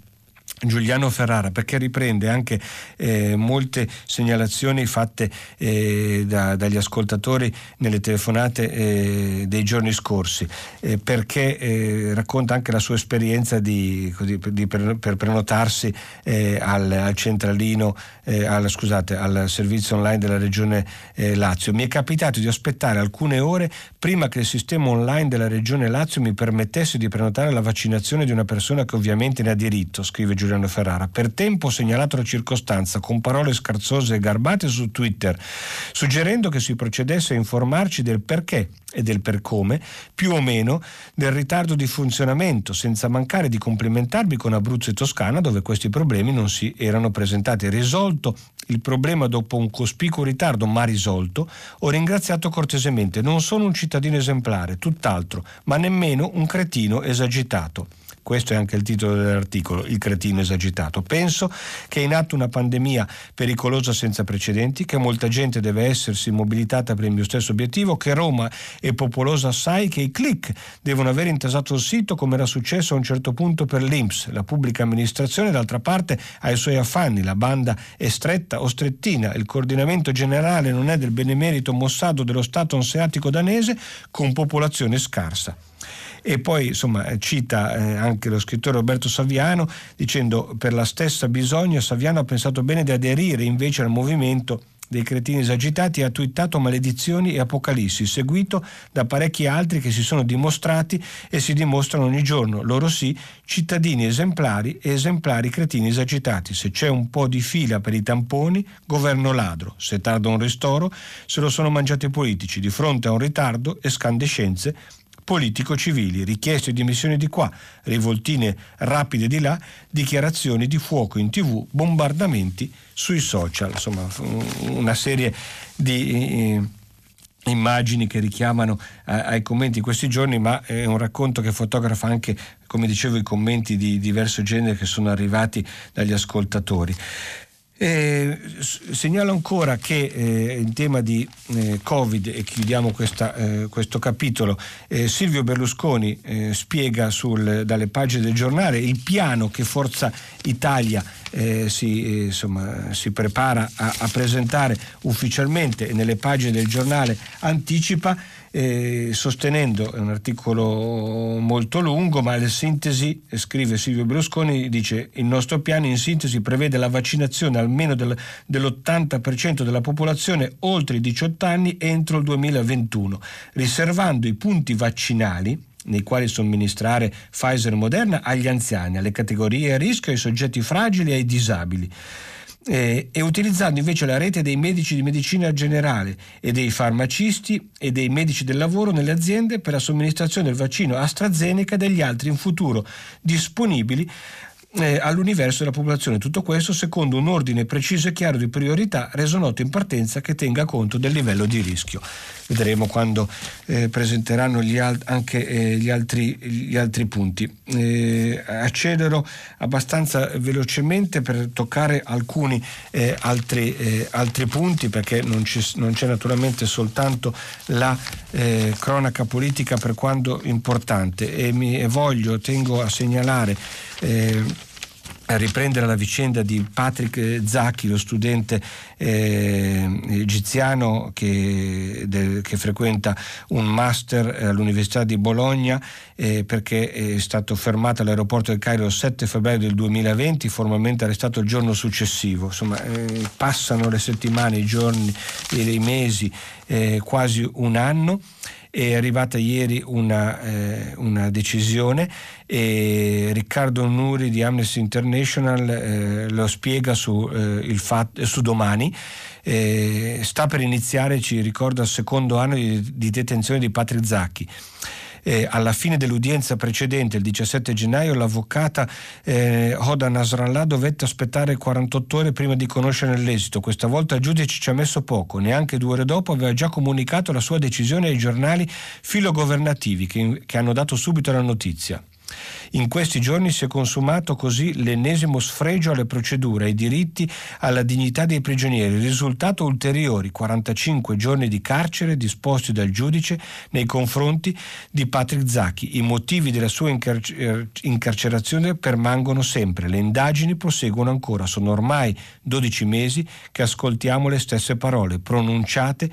Giuliano Ferrara perché riprende anche eh, molte segnalazioni fatte eh, da, dagli ascoltatori nelle telefonate eh, dei giorni scorsi. Eh, perché eh, racconta anche la sua esperienza di, così, di per, per, prenotarsi eh, al, al, centralino al, scusate, al servizio online della regione Lazio mi è capitato di aspettare alcune ore prima che il sistema online della regione Lazio mi permettesse di prenotare la vaccinazione di una persona che ovviamente ne ha diritto scrive Giuliano Ferrara. Per tempo ho segnalato la circostanza con parole scarzose e garbate su Twitter, suggerendo che si procedesse a informarci del perché e del per come, più o meno, del ritardo di funzionamento, senza mancare di complimentarmi con Abruzzo e Toscana dove questi problemi non si erano presentati. Risolto il problema dopo un cospicuo ritardo, ma risolto, ho ringraziato cortesemente. Non sono un cittadino esemplare, tutt'altro, ma nemmeno un cretino esagitato questo è anche il titolo dell'articolo, il cretino esagitato. Penso che è in atto una pandemia pericolosa senza precedenti, che molta gente deve essersi mobilitata per il mio stesso obiettivo, che Roma è popolosa assai, che i click devono aver intasato il sito come era successo a un certo punto per l'Inps. La pubblica amministrazione d'altra parte ha i suoi affanni, la banda è stretta o strettina, il coordinamento generale non è del benemerito Mossado dello Stato anseatico danese con popolazione scarsa. E poi insomma cita eh, anche lo scrittore Roberto Saviano dicendo per la stessa bisogno Saviano ha pensato bene di aderire invece al movimento dei cretini esagitati ha twittato maledizioni e apocalissi, seguito da parecchi altri che si sono dimostrati e si dimostrano ogni giorno, loro sì, cittadini esemplari e esemplari cretini esagitati. Se c'è un po' di fila per i tamponi, governo ladro. Se tarda un ristoro, se lo sono mangiati i politici. Di fronte a un ritardo, escandescenze politico-civili, richieste di missioni di qua, rivoltine rapide di là, dichiarazioni di fuoco in tv, bombardamenti sui social, insomma una serie di eh, immagini che richiamano eh, ai commenti in questi giorni, ma è un racconto che fotografa anche, come dicevo, i commenti di diverso genere che sono arrivati dagli ascoltatori. Eh, segnalo ancora che eh, in tema di eh, Covid, e chiudiamo questa, eh, questo capitolo, eh, Silvio Berlusconi eh, spiega sul, dalle pagine del giornale il piano che Forza Italia si, insomma, si, prepara a, a presentare ufficialmente nelle pagine del giornale anticipa eh, sostenendo, è un articolo molto lungo, ma la sintesi, scrive Silvio Berlusconi, dice il nostro piano in sintesi prevede la vaccinazione almeno del, dell'80% della popolazione oltre i 18 anni entro il 2021, riservando i punti vaccinali nei quali somministrare Pfizer Moderna agli anziani, alle categorie a rischio, ai soggetti fragili e ai disabili eh, e utilizzando invece la rete dei medici di medicina generale e dei farmacisti e dei medici del lavoro nelle aziende per la somministrazione del vaccino AstraZeneca e degli altri in futuro disponibili eh, all'universo della popolazione. Tutto questo secondo un ordine preciso e chiaro di priorità reso noto in partenza che tenga conto del livello di rischio. Vedremo quando eh, presenteranno gli al- anche eh, gli, altri, gli, altri, punti. Eh, accelero abbastanza velocemente per toccare alcuni eh, altri, eh, altri, punti perché non, non, c'è naturalmente soltanto la cronaca politica per quanto importante e, mi, e voglio, tengo a segnalare eh, riprendere la vicenda di Patrick Zacchi, lo studente eh, egiziano che, de, che, frequenta un master all'Università di Bologna eh, perché è stato fermato all'aeroporto del Cairo il 7 febbraio del 2020, formalmente arrestato il giorno successivo. Insomma, eh, passano le settimane, i giorni, i mesi, eh, quasi un anno è arrivata ieri una, eh, una decisione e Riccardo Nuri di Amnesty International eh, lo spiega su, eh, fat- su domani. Eh, sta per iniziare, ci ricorda, il secondo anno di, di detenzione di Patrick Zacchi eh, alla fine dell'udienza precedente, il 17 gennaio, l'avvocata eh, Hoda Nasrallah dovette aspettare 48 ore prima di conoscere l'esito. Questa volta il giudice ci ha messo poco, neanche due ore dopo aveva già comunicato la sua decisione ai giornali filogovernativi che, che hanno dato subito la notizia. In questi giorni si è consumato così l'ennesimo sfregio alle procedure, ai diritti, alla dignità dei prigionieri. Risultato ulteriori 45 giorni di carcere disposti dal giudice nei confronti di Patrick Zacchi. I motivi della sua incar- incarcerazione permangono sempre. Le indagini proseguono ancora. Sono ormai 12 mesi che ascoltiamo le stesse parole pronunciate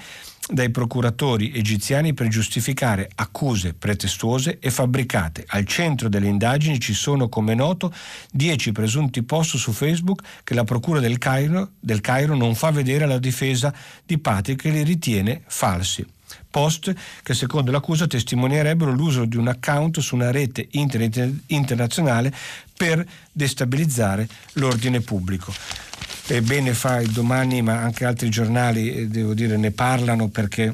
dai procuratori egiziani per giustificare accuse pretestuose e fabbricate. Al centro delle indagini ci sono, come noto, dieci presunti post su Facebook che la Procura del Cairo, del Cairo non fa vedere alla difesa di Patrick che li ritiene falsi post che secondo l'accusa testimonierebbero l'uso di un account su una rete internet internazionale per destabilizzare l'ordine pubblico e bene fa il domani, ma anche altri giornali, eh, devo dire, ne parlano perché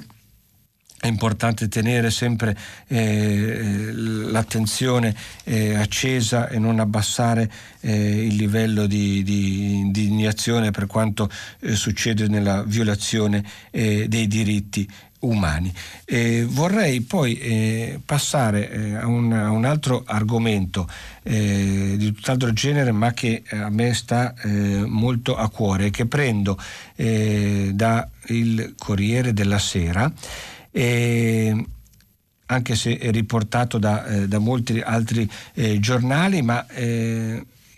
è importante tenere sempre eh, l'attenzione eh, accesa e non abbassare eh, il livello di, di, indignazione per quanto eh, succede nella violazione eh, dei diritti umani. Eh, vorrei poi eh, passare eh, a, un, a, un, altro argomento eh, di tutt'altro genere, ma che a me sta eh, molto a cuore, che prendo eh, dal Corriere della Sera. anche se è riportato da, da molti altri giornali, ma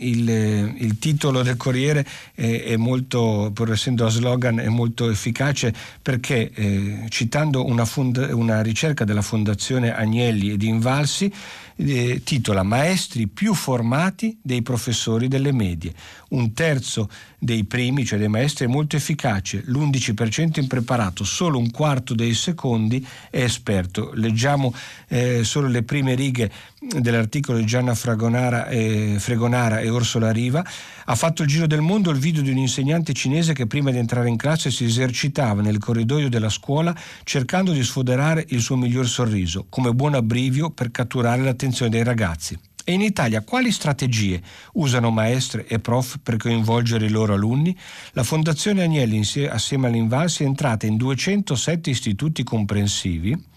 il, il, titolo del Corriere è, è, molto, pur essendo a slogan, è molto efficace perché eh, citando una, fond- una, ricerca della Fondazione Agnelli e di Invalsi eh, titola Maestri più formati dei professori delle medie. Un terzo dei primi, cioè dei maestri, è molto efficace, l'11% impreparato, solo un quarto dei secondi è esperto. Leggiamo eh, solo le prime righe dell'articolo di Gianna Fragonara e, Fregonara e Orsola Riva. Ha fatto il giro del mondo il video di un insegnante cinese che prima di entrare in classe si esercitava nel corridoio della scuola cercando di sfoderare il suo miglior sorriso, come buon abbrivio per catturare l'attenzione dei ragazzi. E in Italia quali strategie usano maestre e prof per coinvolgere i loro alunni? La Fondazione Agnelli assieme all'Invalsi è entrata in 207 istituti comprensivi.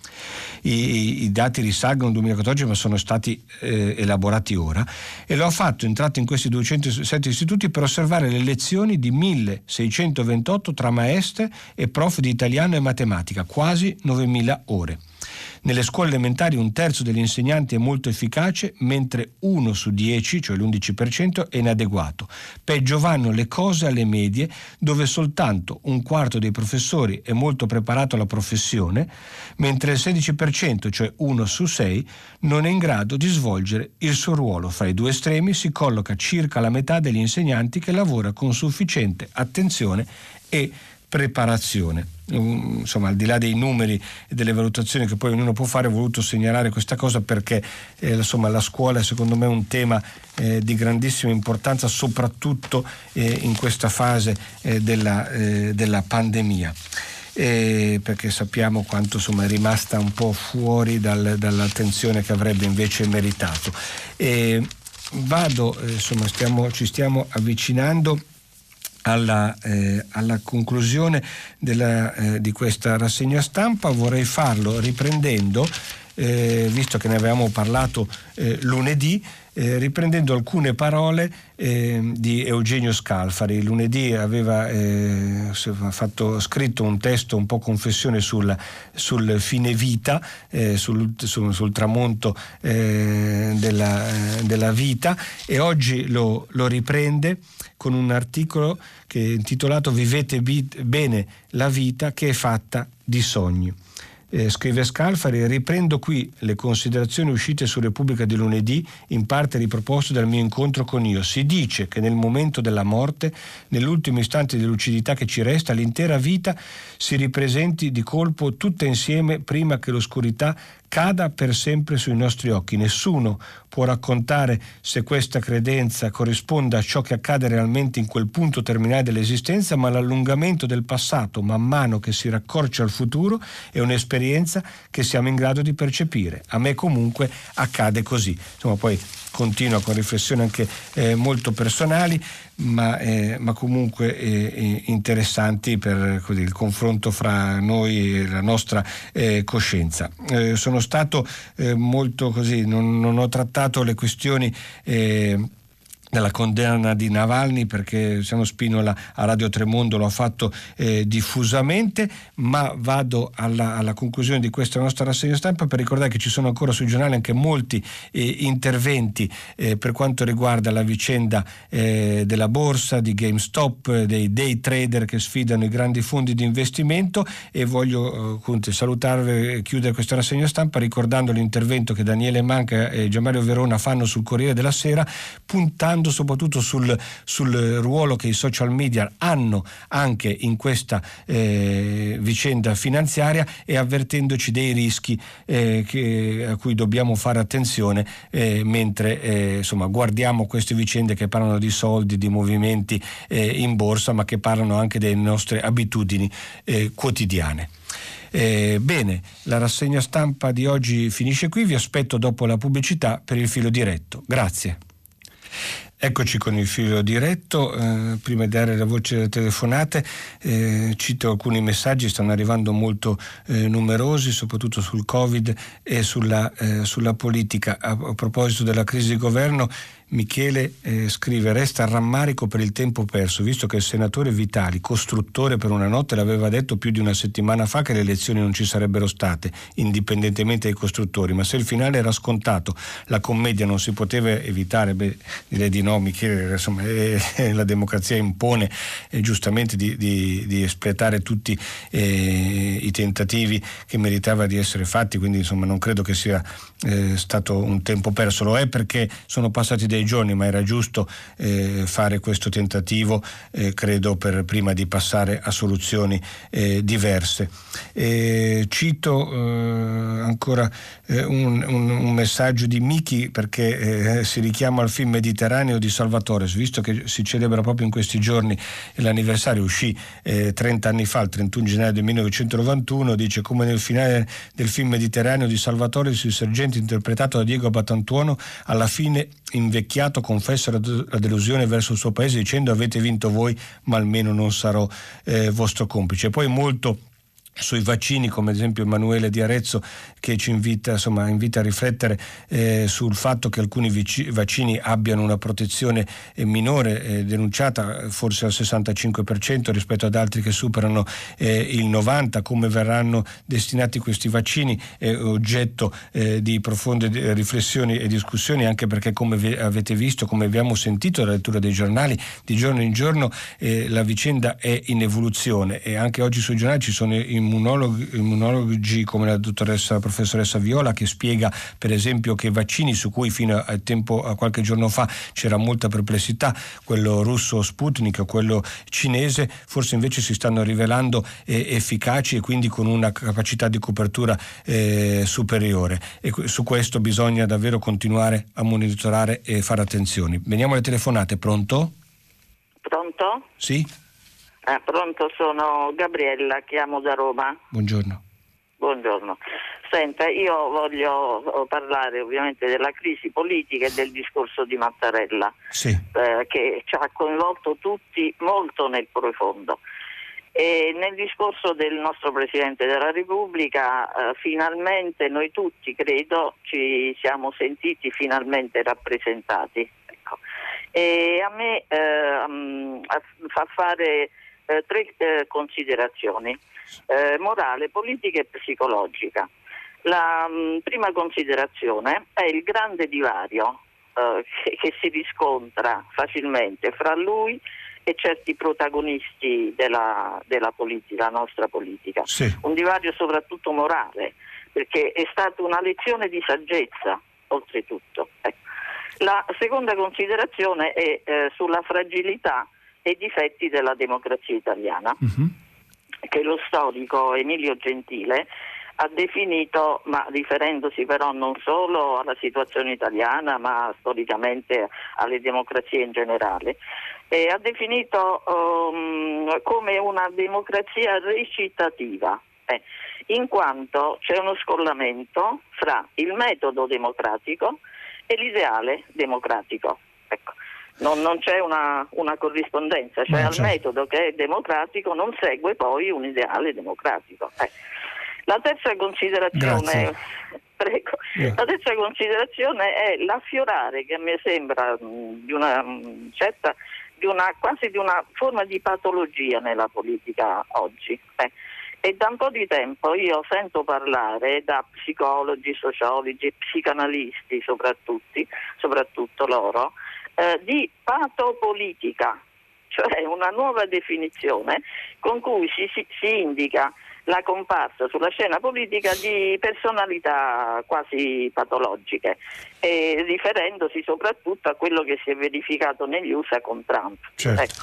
I, i dati risalgono al 2014 ma sono stati eh, elaborati ora e lo ha fatto entrato in questi 207 istituti per osservare le lezioni di 1628 tra maestre e prof di italiano e matematica, quasi 9000 ore. Nelle scuole elementari un terzo degli insegnanti è molto efficace, mentre uno su dieci, cioè l'11%, è inadeguato. Peggio vanno le cose alle medie, dove soltanto un quarto dei professori è molto preparato alla professione, mentre il 16%, cioè uno su sei, non è in grado di svolgere il suo ruolo. Fra i due estremi si colloca circa la metà degli insegnanti che lavora con sufficiente attenzione e preparazione. Insomma, al di là dei numeri e delle valutazioni che poi ognuno può fare, ho voluto segnalare questa cosa perché eh, insomma, la scuola è secondo me un tema eh, di grandissima importanza, soprattutto eh, in questa fase eh, della, eh, della, pandemia. perché sappiamo quanto insomma, è rimasta un po' fuori dal, dall'attenzione che avrebbe invece meritato. vado, eh, insomma, stiamo, ci stiamo avvicinando alla, eh, alla conclusione della, eh, di questa rassegna stampa. Vorrei farlo riprendendo, eh, visto che ne avevamo parlato eh, lunedì, eh, riprendendo alcune parole eh, di Eugenio Scalfari. Lunedì aveva eh, fatto, scritto un testo un po' confessione sul, sul fine vita, eh, sul, sul, sul, tramonto eh, della, eh, della, vita e oggi lo, lo riprende con un articolo che intitolato Vivete bene la vita che è fatta di sogni. Eh, scrive Scalfari, riprendo qui le considerazioni uscite su Repubblica di lunedì, in parte riproposte dal mio incontro con io. Si dice che nel momento della morte, nell'ultimo istante di lucidità che ci resta, l'intera vita si ripresenti di colpo tutta insieme prima che l'oscurità cada per sempre sui nostri occhi. Nessuno può raccontare se questa credenza corrisponda a ciò che accade realmente in quel punto terminale dell'esistenza, ma l'allungamento del passato man mano che si raccorcia al futuro è un'esperienza esperienza che siamo in grado di percepire. A me comunque accade così. Insomma, poi continua con riflessioni anche eh, molto personali, ma, eh, ma comunque eh, interessanti per così, il confronto fra noi e la nostra eh, coscienza. Eh, sono stato eh, molto così, non, non, ho trattato le questioni della condanna di Navalny perché Luciano Spinola a Radio Tremondo lo ha fatto eh, diffusamente, ma vado alla, alla, conclusione di questa nostra rassegna stampa per ricordare che ci sono ancora sui giornali anche molti eh, interventi eh, per quanto riguarda la vicenda eh, della borsa, di GameStop, dei day trader che sfidano i grandi fondi di investimento e voglio appunto, salutarvi e chiudere questa rassegna stampa ricordando l'intervento che Daniele Manca e Gianmario Verona fanno sul Corriere della Sera puntando puntando soprattutto sul, sul, ruolo che i social media hanno anche in questa eh, vicenda finanziaria e avvertendoci dei rischi eh, che, a cui dobbiamo fare attenzione eh, mentre eh, insomma, guardiamo queste vicende che parlano di soldi, di movimenti eh, in borsa, ma che parlano anche delle nostre abitudini eh, quotidiane. Eh, bene, la rassegna stampa di oggi finisce qui, vi aspetto dopo la pubblicità per il filo diretto. Grazie. Eccoci con il filo diretto, eh, prima di dare la voce delle telefonate eh, cito alcuni messaggi, stanno arrivando molto eh, numerosi, soprattutto sul Covid e sulla, eh, sulla politica. A, a, proposito della crisi di governo, Michele eh, scrive resta rammarico per il tempo perso, visto che il senatore Vitali, costruttore per una notte, l'aveva detto più di una settimana fa che le elezioni non ci sarebbero state, indipendentemente dai costruttori, ma se il finale era scontato, la commedia non si poteva evitare, beh, direi di no, Michele, insomma, eh, eh, la democrazia impone eh, giustamente di, di, di, espletare tutti eh, i tentativi che meritava di essere fatti, quindi insomma non credo che sia eh, stato un tempo perso, lo è perché sono passati dei dei giorni, ma era giusto eh, fare questo tentativo, eh, credo, per, prima di passare a soluzioni eh, diverse. cito eh, ancora eh, un, un, un, messaggio di Miki perché eh, si richiama al film Mediterraneo di Salvatore, visto che si celebra proprio in questi giorni l'anniversario, uscì 30 anni fa, il 31 gennaio del 1991, dice come nel finale del film Mediterraneo di Salvatore il sergente interpretato da Diego Batantuono alla fine invecchiò invecchiato confessa la delusione verso il suo paese dicendo avete vinto voi ma almeno non sarò eh, vostro complice. Poi molto sui vaccini, come ad esempio Emanuele Di Arezzo che ci invita, insomma, invita a riflettere eh, sul fatto che alcuni vaccini abbiano una protezione eh, minore, eh, denunciata forse al 65% rispetto ad altri che superano eh, il 90%, come verranno destinati questi vaccini è oggetto eh, di profonde eh, riflessioni e discussioni, anche perché come avete visto, come abbiamo sentito dalla lettura dei giornali, di giorno in giorno la vicenda è in evoluzione e anche oggi sui giornali ci sono in immunologi, immunologi come la dottoressa, la professoressa Viola che spiega per esempio che vaccini su cui fino a, tempo, a qualche giorno fa c'era molta perplessità, quello russo Sputnik, quello cinese, forse invece si stanno rivelando eh, efficaci e quindi con una capacità di copertura eh, superiore. E su questo bisogna davvero continuare a monitorare e fare attenzioni. Veniamo alle telefonate, pronto? Pronto? Sì. Ah, pronto, sono Gabriella, chiamo da Roma. Buongiorno. Buongiorno. Senta, io voglio parlare ovviamente della crisi politica e del discorso di Mattarella, sì. eh, che ci ha coinvolto tutti molto nel profondo. E nel discorso del nostro Presidente della Repubblica, eh, finalmente noi tutti, credo, ci siamo sentiti finalmente rappresentati. Ecco. E a me eh, fa fare eh, tre eh, considerazioni, eh, morale, politica e psicologica. La mh, mm, prima considerazione è il grande divario eh, che, che, si riscontra facilmente fra lui e certi protagonisti della, della politica, nostra politica. Sì. Un divario soprattutto morale, perché è stata una lezione di saggezza, oltretutto. Ecco. La seconda considerazione è eh, sulla fragilità e difetti della democrazia italiana, uh-huh. che lo storico Emilio Gentile ha definito, ma riferendosi però non solo alla situazione italiana, ma storicamente alle democrazie in generale, eh, ha definito um, come una democrazia recitativa. Eh, in quanto c'è uno scollamento fra il metodo democratico e l'ideale democratico. Ecco. Non, non, c'è una, una corrispondenza, cioè al metodo che è democratico non segue poi un ideale democratico. Eh. La terza considerazione Prego. La terza considerazione è l'affiorare, che me sembra mh, di una mh, certa, di una, quasi di una forma di patologia nella politica oggi. Eh. E da un po' di tempo io sento parlare da psicologi, sociologi, psicanalisti soprattutto, soprattutto loro, eh, di patopolitica, cioè una nuova definizione con cui si, si, si indica la comparsa sulla scena politica di personalità quasi patologiche, eh, riferendosi soprattutto a quello che si è verificato negli USA con Trump. Certo. Ecco.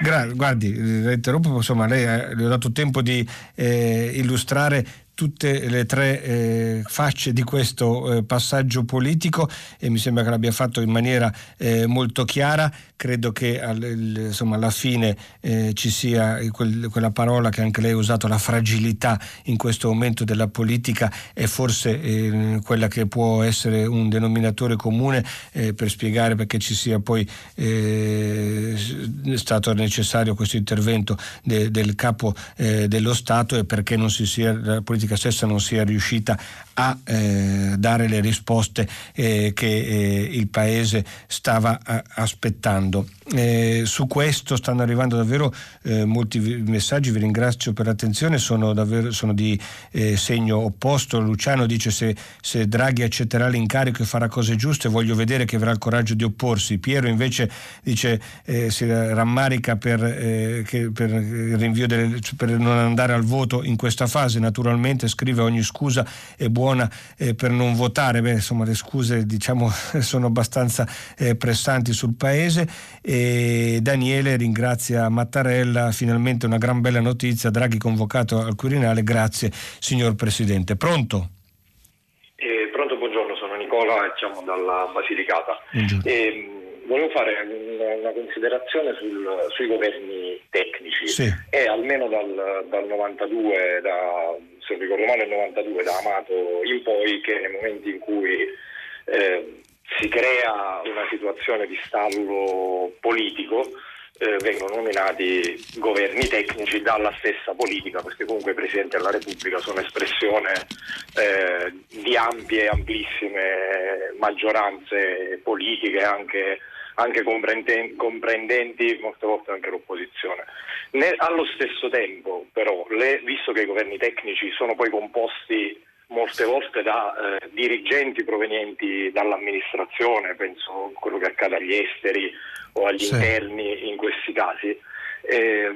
Gra- guardi, la interrompo, insomma, lei eh, le ho dato tempo di eh, illustrare tutte le tre eh, facce di questo eh, passaggio politico e mi sembra che l'abbia fatto in maniera eh, molto chiara. Credo che al, insomma, alla fine eh, ci sia quel, quella parola che anche lei ha usato, la fragilità in questo momento della politica è forse eh, quella che può essere un denominatore comune eh, per spiegare perché ci sia poi stato necessario questo intervento de, del capo dello Stato e perché non si sia la politica politica stessa non sia riuscita a eh, dare le risposte eh, che eh, il Paese stava a, aspettando. Eh, su questo stanno arrivando davvero eh, molti messaggi, vi ringrazio per l'attenzione, sono, davvero, sono di eh, segno opposto. Luciano dice se, se, Draghi accetterà l'incarico e farà cose giuste voglio vedere che avrà il coraggio di opporsi. Piero invece dice si rammarica per, che, per il rinvio delle, per non andare al voto in questa fase, naturalmente scrive ogni scusa è buona buona eh, per non votare, beh insomma le scuse diciamo [LAUGHS] sono abbastanza eh, pressanti sul paese e Daniele ringrazia Mattarella, finalmente una gran bella notizia, Draghi convocato al Quirinale, grazie signor Presidente. Pronto? Eh, pronto, buongiorno, sono Nicola e siamo dalla Basilicata. Eh, volevo fare una, considerazione sul, sui governi tecnici sì. e almeno dal, dal 92, da, se ricordo male, il 92 da Amato in poi che nei momenti in cui eh, si crea una situazione di stallo politico eh, vengono nominati governi tecnici dalla stessa politica, perché comunque i Presidenti della Repubblica sono espressione eh, di ampie, amplissime maggioranze politiche, anche anche comprendenti molte volte anche l'opposizione. Ne, allo stesso tempo, però, le, visto che i governi tecnici sono poi composti molte volte da eh, dirigenti provenienti dall'amministrazione, penso a quello che accade agli esteri o agli sì. interni in questi casi, eh,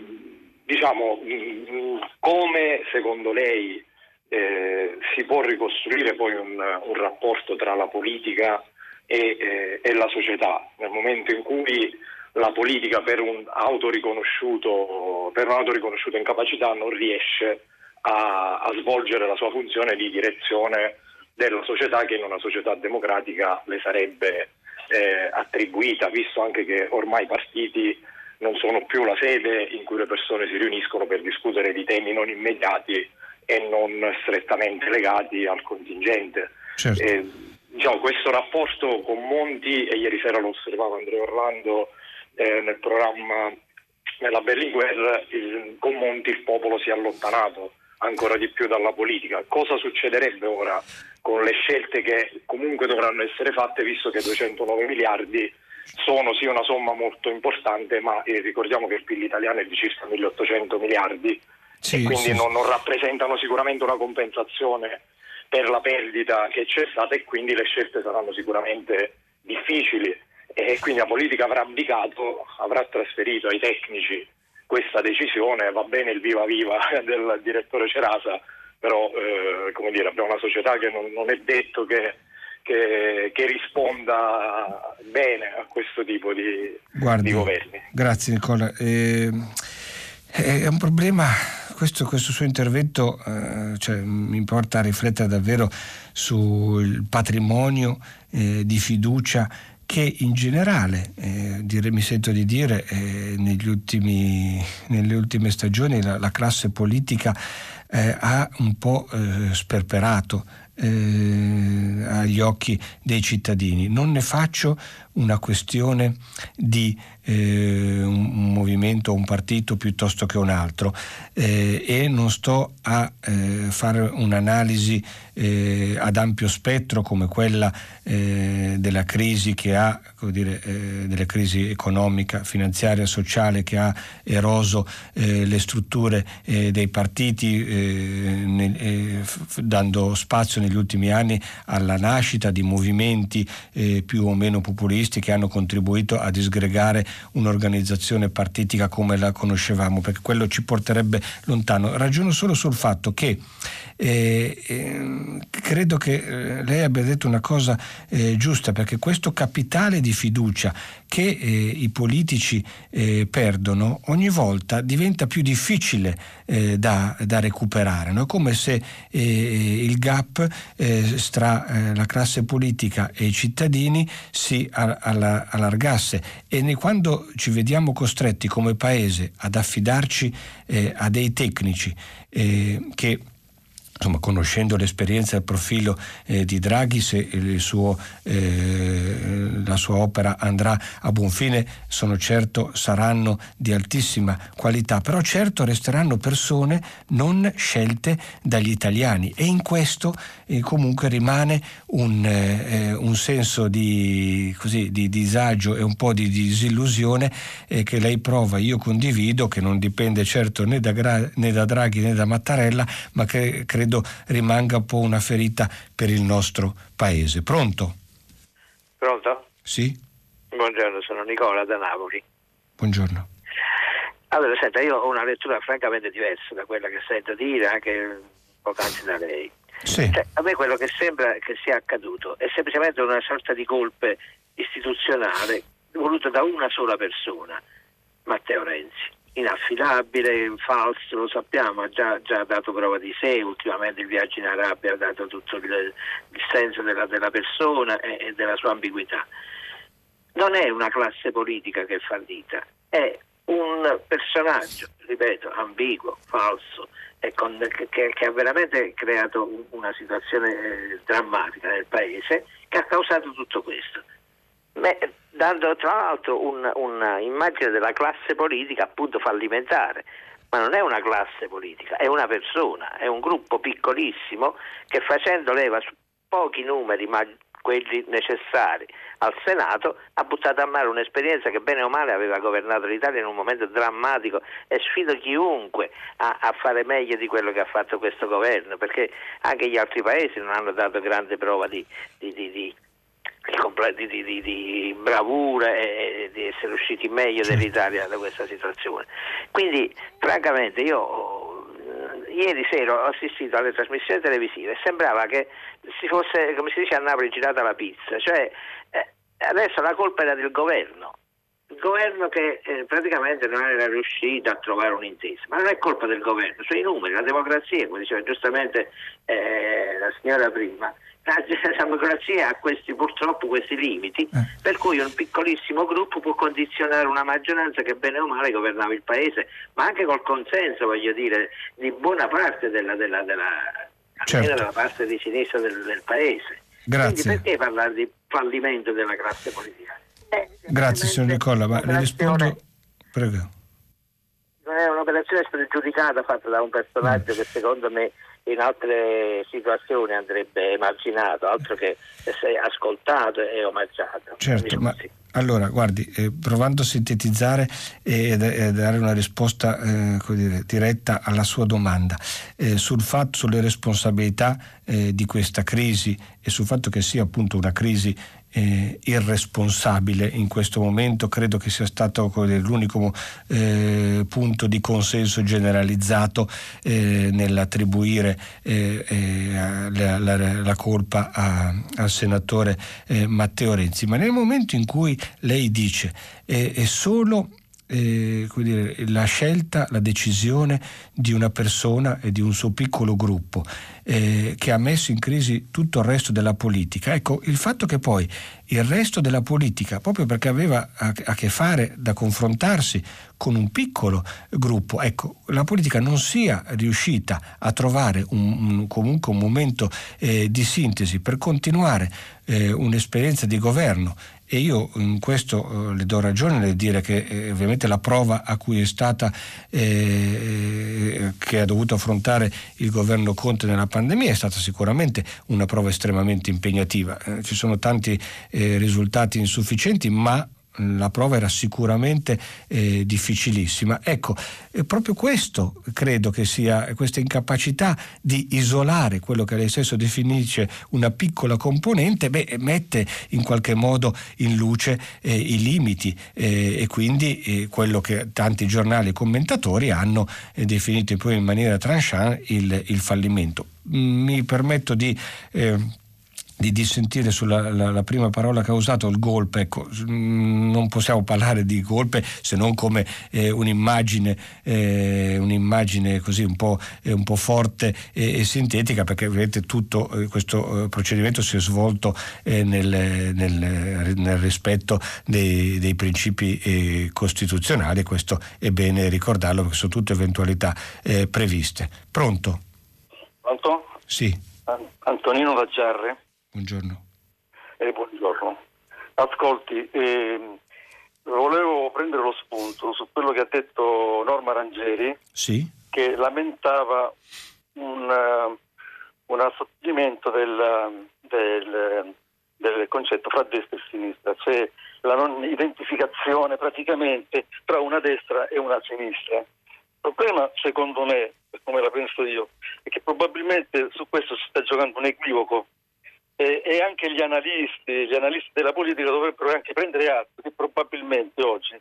diciamo mh, come secondo lei eh, si può ricostruire poi un, un rapporto tra la politica e, eh, e, la società, nel momento in cui la politica per, un autoriconosciuto, per un'autoriconosciuta incapacità non riesce a, a, svolgere la sua funzione di direzione della società che in una società democratica le sarebbe eh, attribuita, visto anche che ormai i partiti non sono più la sede in cui le persone si riuniscono per discutere di temi non immediati e non strettamente legati al contingente. Certo. Eh, diciamo, questo rapporto con Monti, e ieri sera lo osservava Andrea Orlando eh, nel programma nella Berlinguer, il, con Monti il popolo si è allontanato ancora di più dalla politica. Cosa succederebbe ora con le scelte che comunque dovranno essere fatte, visto che 209 miliardi sono sì una somma molto importante, ma eh, ricordiamo che il PIL italiano è di circa 1800 miliardi sì, e quindi sì. non, non rappresentano sicuramente una compensazione per la perdita che c'è stata e quindi le scelte saranno sicuramente difficili e quindi la politica avrà abdicato, avrà trasferito ai tecnici questa decisione, va bene il viva viva [LAUGHS] del direttore Cerasa, però eh, come dire, abbiamo una società che non, non è detto che, che, che, risponda bene a questo tipo di, Guardi, di governi. Grazie Nicola. Eh, è un problema questo, questo suo intervento eh, cioè, mi porta a riflettere davvero sul patrimonio eh, di fiducia che in generale, eh, dire, mi sento di dire, eh, ultimi, nelle ultime stagioni la, la classe politica eh, ha un po' eh, sperperato agli occhi dei cittadini. Non ne faccio una questione di eh, un movimento un partito piuttosto che un altro. Eh, e non sto a eh, fare un'analisi eh, ad ampio spettro come quella eh, della crisi che ha, dire, eh, della crisi economica, finanziaria, sociale che ha eroso le strutture dei partiti nel, dando spazio negli ultimi anni alla nascita di movimenti più o meno populisti che hanno contribuito a disgregare un'organizzazione partitica come la conoscevamo, perché quello ci porterebbe lontano. Ragiono solo sul fatto che eh, eh, credo che eh, lei abbia detto una cosa eh, giusta, perché questo capitale di fiducia che eh, i politici eh, perdono ogni volta diventa più difficile da, da, recuperare. No? Come se il gap tra la classe politica e i cittadini si allargasse. E quando ci vediamo costretti come paese ad affidarci a dei tecnici che Insomma, conoscendo l'esperienza e il profilo eh, di Draghi, se suo, eh, la sua opera andrà a buon fine, sono certo saranno di altissima qualità, però certo resteranno persone non scelte dagli italiani. E in questo eh, comunque rimane un, eh, un senso di, così, di, disagio e un po' di disillusione eh, che lei prova, io condivido, che non dipende certo né da, né da Draghi né da Mattarella, ma che credo credo rimanga un po' una ferita per il nostro paese. Pronto? Pronto? Sì. Buongiorno, sono Nicola da Napoli. Buongiorno. Allora, senta, io ho una lettura francamente diversa da quella che sento dire anche poc'anzi da lei. Sì. Cioè, a me quello che sembra che sia accaduto è semplicemente una sorta di colpe istituzionale voluta da una sola persona, Matteo Renzi inaffidabile, falso, lo sappiamo, ha già, già, dato prova di sé, ultimamente il viaggio in Arabia ha dato tutto il, il senso della, della persona e, e, della sua ambiguità. Non è una classe politica che è fallita, è un personaggio, ripeto, ambiguo, falso, con, che, che, ha veramente creato una situazione eh, drammatica nel Paese che ha causato tutto questo. Beh, dando tra l'altro un'immagine della classe politica appunto fallimentare. Ma non è una classe politica, è una persona, è un gruppo piccolissimo che facendo leva su pochi numeri, ma quelli necessari al Senato, ha buttato a mare un'esperienza che bene o male aveva governato l'Italia in un momento drammatico e sfido chiunque a, a, fare meglio di quello che ha fatto questo governo, perché anche gli altri paesi non hanno dato grande prova di, di, di, di di, di, di, bravura e di essere usciti meglio dell'Italia da questa situazione. Quindi, francamente, io ieri sera ho assistito alle trasmissioni televisive e sembrava che si fosse, come si dice a Napoli, girata la pizza, cioè eh, adesso la colpa era del governo. Il governo che eh, praticamente non era riuscito a trovare un'intesa, ma non è colpa del governo, sono i numeri, la democrazia, come diceva giustamente eh, la signora prima, la [LAUGHS] democrazia ha questi, purtroppo questi limiti, eh. per cui un piccolissimo gruppo può condizionare una maggioranza che bene o male governava il paese, ma anche col consenso, voglio dire, di buona parte della, della, della, certo. della parte di sinistra del, del paese. Grazie. Quindi perché parlare di fallimento della classe politica? Eh, Grazie signor Nicola, ma le rispondo... Prego. È un'operazione spregiudicata fatta da un personaggio mm. che secondo me in altre situazioni andrebbe emarginato, altro che essere ascoltato e omaggiato. Certo, ma allora guardi, eh, provando a sintetizzare e, e dare una risposta eh, dire, diretta alla sua domanda, eh, sul fatto, sulle responsabilità eh, di questa crisi e sul fatto che sia appunto una crisi eh, irresponsabile in questo momento, credo che sia stato l'unico eh, punto di consenso generalizzato eh, nell'attribuire eh, eh, la, la, la, colpa a, al senatore eh, Matteo Renzi. Ma nel momento in cui lei dice è solo eh, dire, la scelta, la decisione di una persona e di un suo piccolo gruppo eh, che ha messo in crisi tutto il resto della politica. Ecco, il fatto che poi il resto della politica, proprio perché aveva a, a che fare da confrontarsi con un piccolo gruppo, ecco, la politica non sia riuscita a trovare un, un, comunque un momento eh, di sintesi per continuare eh, un'esperienza di governo e io in questo eh, le do ragione nel dire che eh, ovviamente la prova a cui è stata eh, che ha dovuto affrontare il governo Conte nella pandemia è stata sicuramente una prova estremamente impegnativa. Eh, ci sono tanti eh, risultati insufficienti, ma la prova era sicuramente eh, difficilissima. Ecco, è proprio questo credo che sia questa incapacità di isolare quello che lei stesso definisce una piccola componente, beh, mette in qualche modo in luce eh, i limiti eh, e quindi eh, quello che tanti giornali e commentatori hanno eh, definito poi in maniera tranchant il, il fallimento. Mi permetto di eh, di dissentire sulla la, la prima parola che ha usato, il golpe. Ecco, mm, non possiamo parlare di golpe se non come eh, un'immagine, eh, un'immagine così un po', eh, un po forte e, e, sintetica, perché ovviamente tutto eh, questo eh, procedimento si è svolto eh, nel, nel, nel, rispetto dei, dei principi costituzionali, questo è bene ricordarlo perché sono tutte eventualità previste. Pronto? Pronto? Sì. Antonino da Giarre. Buongiorno. Eh, buongiorno. Ascolti, eh, volevo prendere lo spunto su quello che ha detto Norma Rangeri, sì? che lamentava un, uh, un assottilimento del, del, del, concetto fra destra e sinistra, cioè la non identificazione praticamente tra una destra e una sinistra. Il problema, secondo me, come la penso io, è che probabilmente su questo si sta giocando un equivoco e, e, anche gli analisti, gli analisti della politica dovrebbero anche prendere atto che probabilmente oggi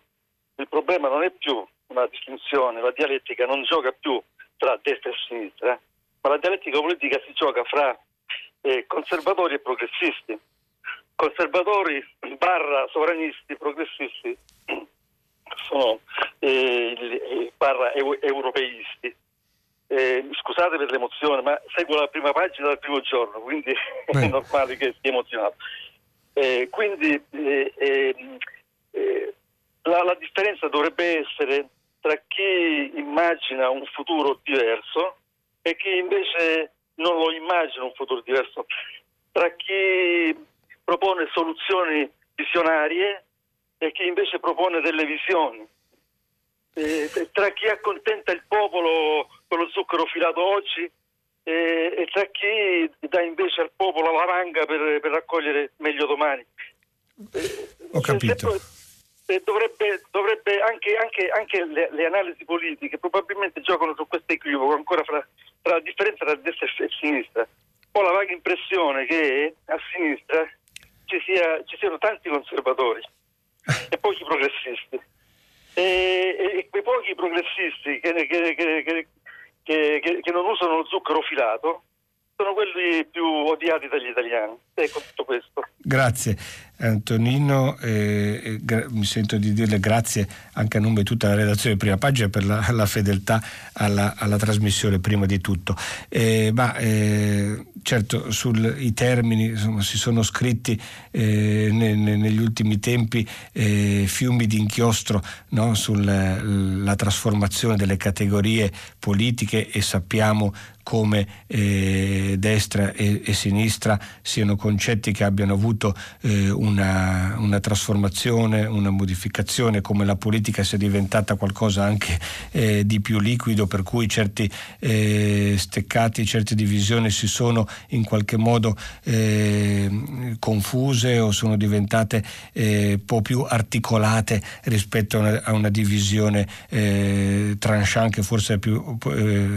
il problema non è più una distinzione, la dialettica non gioca più tra destra e sinistra, ma la dialettica politica si gioca fra eh, conservatori e progressisti. Conservatori barra sovranisti, progressisti sono eh, barra europeisti eh, scusate per l'emozione, ma seguo la prima pagina dal primo giorno, quindi Beh. [LAUGHS] è normale che sia emozionato. Eh, quindi eh, ehm, eh, la, la, differenza dovrebbe essere tra chi immagina un futuro diverso e chi invece non lo immagina un futuro diverso, tra chi propone soluzioni visionarie e chi invece propone delle visioni, eh, tra chi accontenta il popolo con lo zucchero filato oggi e, e tra chi dà invece al popolo la vanga per, per raccogliere meglio domani. Eh, Ho capito. Se, dovrebbe, dovrebbe, anche, anche, anche le, le, analisi politiche probabilmente giocano su questo equivoco ancora fra, fra la differenza tra destra e sinistra. Ho la vaga impressione che a sinistra ci, sia, ci siano tanti conservatori e pochi progressisti. E, quei pochi progressisti che, che, che, che non usano lo zucchero filato sono quelli più odiati dagli italiani. Ecco tutto questo. Grazie Antonino, eh, gra- mi sento di dirle grazie anche a nome di tutta la redazione di Prima Pagina per la, la fedeltà alla, alla, trasmissione prima di tutto. Eh, ma eh, certo sui termini insomma, si sono scritti ne, ne, negli ultimi tempi fiumi di inchiostro no? sulla trasformazione delle categorie politiche e sappiamo come eh, destra e, e, sinistra siano concetti che abbiano avuto eh, una, una, trasformazione, una modificazione, come la politica sia diventata qualcosa anche eh, di più liquido, per cui certi eh, steccati, certe divisioni si sono in qualche modo eh, confuse o sono diventate eh, un po' più articolate rispetto a una, a una divisione tranchant che forse è più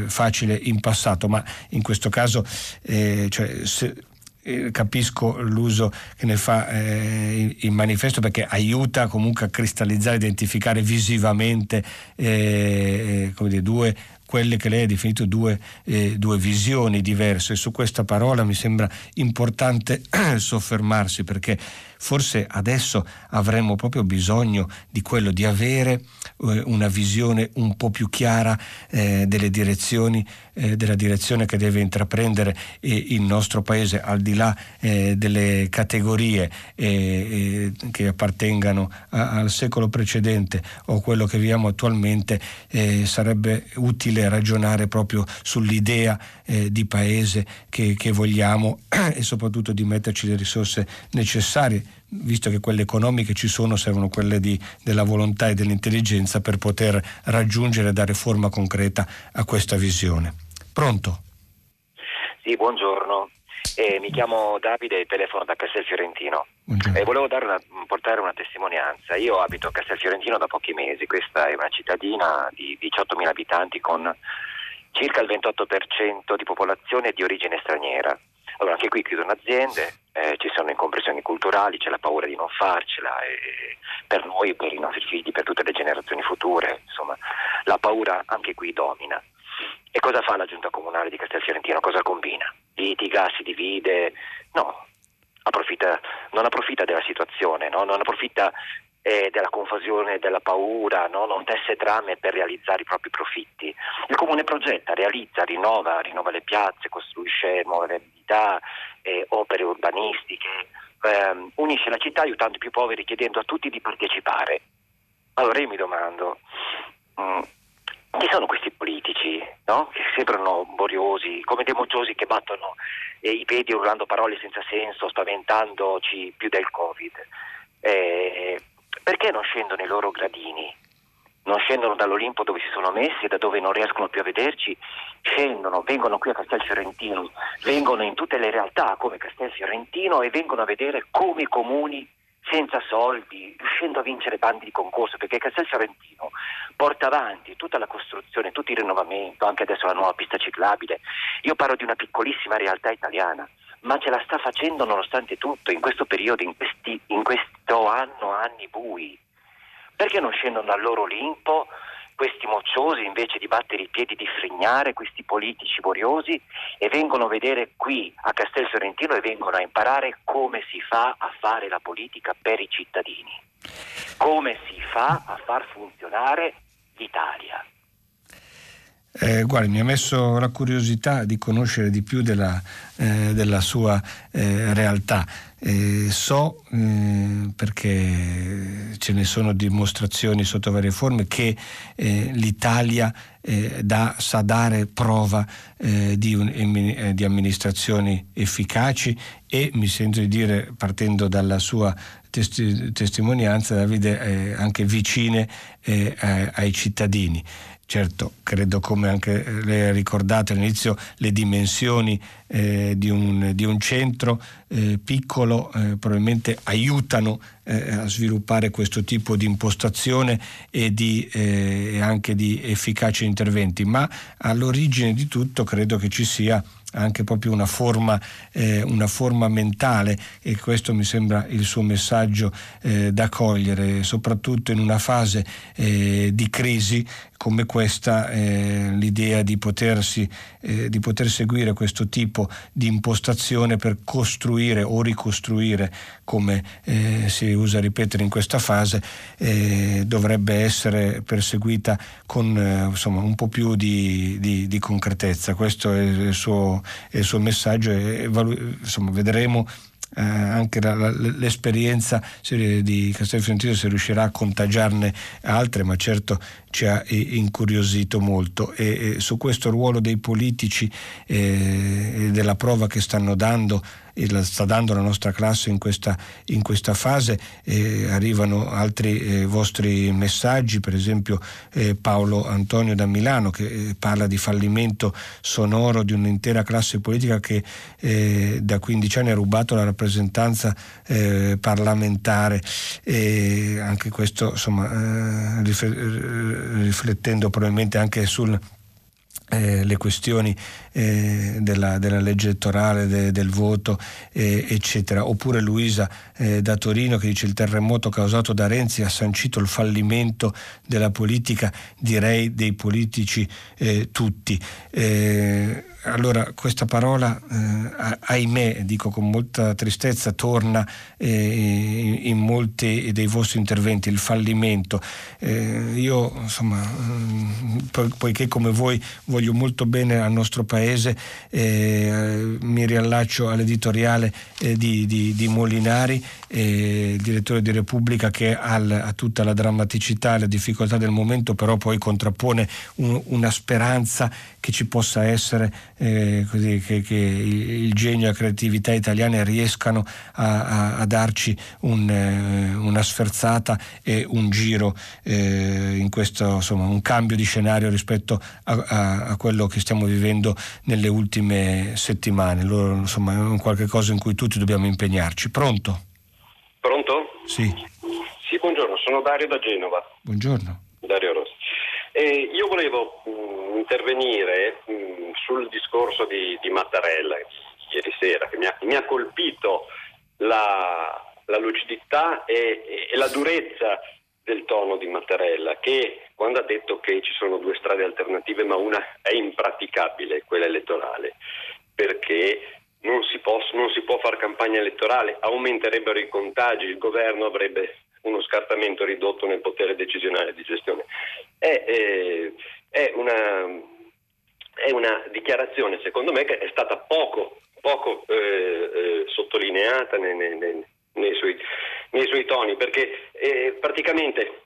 facile in passato passato, ma in questo caso eh, cioè, se, eh, capisco l'uso che ne fa eh, il manifesto perché aiuta comunque a cristallizzare, identificare visivamente eh, eh dire, due quelle che lei ha definito due, eh, due visioni diverse. Su questa parola mi sembra importante [CLEARS THROAT] soffermarsi perché forse adesso avremmo proprio bisogno di quello di avere eh, una visione un po' più chiara eh, delle direzioni, eh, della direzione che deve intraprendere il nostro paese al di là eh, delle categorie eh, che appartengano al secolo precedente o quello che viviamo attualmente sarebbe utile ragionare proprio sull'idea di paese che, che vogliamo [CLEARS THROAT] e soprattutto di metterci le risorse necessarie visto che quelle economiche ci sono, servono quelle di, della volontà e dell'intelligenza per poter raggiungere e dare forma concreta a questa visione. Pronto? Sì, buongiorno. Eh, mi chiamo Davide e telefono da Castel Fiorentino. E volevo una, portare una testimonianza. Io abito a Castel Fiorentino da pochi mesi, questa è una cittadina di 18.000 abitanti con circa il 28% di popolazione di origine straniera. Allora anche qui chiudono aziende, eh, ci sono incompressioni culturali, c'è la paura di non farcela e per noi, per i nostri figli, per tutte le generazioni future, insomma, la paura anche qui domina. E cosa fa la giunta comunale di Castelfiorentino? Cosa combina? Litiga, si divide? No, approfitta, non approfitta della situazione, no? non approfitta eh, della confusione, della paura, no? non tesse trame per realizzare i propri profitti. Il comune progetta, realizza, rinnova, rinnova le piazze, costruisce nuove abilità, eh, opere urbanistiche, ehm, unisce la città aiutando i più poveri, chiedendo a tutti di partecipare. Allora io mi domando, mm, chi sono questi politici no? che sembrano boriosi, come dei mocciosi che battono eh, i piedi urlando parole senza senso, spaventandoci più del Covid? Eh, perché non scendono i loro gradini? Non scendono dall'Olimpo dove si sono messi e da dove non riescono più a vederci, scendono, vengono qui a Castel Fiorentino, vengono in tutte le realtà come Castel Fiorentino e vengono a vedere come i comuni senza soldi, riuscendo a vincere bandi di concorso, perché Castel Fiorentino porta avanti tutta la costruzione, tutto il rinnovamento, anche adesso la nuova pista ciclabile. Io parlo di una piccolissima realtà italiana ma ce la sta facendo nonostante tutto in questo periodo, in, questi, in questo anno, anni bui. Perché non scendono dal loro Olimpo questi mocciosi invece di battere i piedi, di frignare, questi politici boriosi e vengono a vedere qui a Castel Fiorentino e vengono a imparare come si fa a fare la politica per i cittadini, come si fa a far funzionare l'Italia. Eh, guardi, mi ha messo la curiosità di conoscere di più della, eh, della sua eh, realtà. Eh, so, eh, perché ce ne sono dimostrazioni sotto varie forme, che eh, l'Italia da, sa dare prova di, un, di amministrazioni efficaci e mi sento di dire, partendo dalla sua testi, testimonianza, Davide, anche vicine ai cittadini. Certo, credo come anche lei ha ricordato all'inizio le dimensioni eh, di, un, di, un, centro eh, piccolo eh, probabilmente aiutano eh, a sviluppare questo tipo di impostazione e di, eh, anche di efficaci interventi, ma all'origine di tutto credo che ci sia anche proprio una forma, eh, una forma, mentale e questo mi sembra il suo messaggio eh, da cogliere, soprattutto in una fase eh, di crisi come questa, eh, l'idea di, potersi, eh, di poter seguire questo tipo di impostazione per costruire o ricostruire, come eh, si usa ripetere in questa fase, dovrebbe essere perseguita con insomma, un po' più di, di, di concretezza. Questo è il suo il suo messaggio e insomma, vedremo eh, anche la, la, l'esperienza di Castel Fiorentino se riuscirà a contagiarne altre, ma certo ci ha incuriosito molto e, e su questo ruolo dei politici eh, e della prova che stanno dando la sta dando la nostra classe in questa, in questa fase. Eh, arrivano altri eh, vostri messaggi, per esempio eh, Paolo Antonio da Milano che eh, parla di fallimento sonoro di un'intera classe politica che eh, da 15 anni ha rubato la rappresentanza eh, parlamentare e anche questo insomma riflettendo probabilmente anche sul eh, le questioni eh, della, della, legge elettorale, de, del voto, eh, eccetera. Oppure Luisa eh, da Torino che dice il terremoto causato da Renzi ha sancito il fallimento della politica, direi dei politici eh, tutti. Allora questa parola, eh, ahimè, dico con molta tristezza, torna eh, in molti dei vostri interventi, il fallimento. Eh, io, insomma, po- poiché come voi voglio molto bene al nostro paese, eh, mi riallaccio all'editoriale eh, di, di, di, Molinari, eh, direttore di Repubblica, che ha, tutta la drammaticità e le difficoltà del momento, però poi contrappone un, una speranza che ci possa essere eh, così, che, che, il genio e la creatività italiane riescano a, a, a darci un, eh, una sferzata e un giro eh, in questo, insomma, un cambio di scenario rispetto a, a, quello che stiamo vivendo nelle ultime settimane. Loro, insomma, è un qualche cosa in cui tutti dobbiamo impegnarci. Pronto? Pronto? Sì. Sì, buongiorno, sono Dario da Genova. Buongiorno. Dario Rossi. Eh, io volevo mh, mm, intervenire mh, mm, sul discorso di, di, Mattarella ieri sera, che mi ha, mi ha colpito la, la lucidità e, e, la durezza del tono di Mattarella, che quando ha detto che ci sono due strade alternative, ma una è impraticabile, quella elettorale, perché non si, può, non si può fare campagna elettorale, aumenterebbero i contagi, il governo avrebbe uno scartamento ridotto nel potere decisionale di gestione. È, è, è, una, è una, dichiarazione, secondo me, che è stata poco, poco eh, eh, sottolineata nei, nei, nei, nei, suoi, nei, suoi, toni, perché eh, praticamente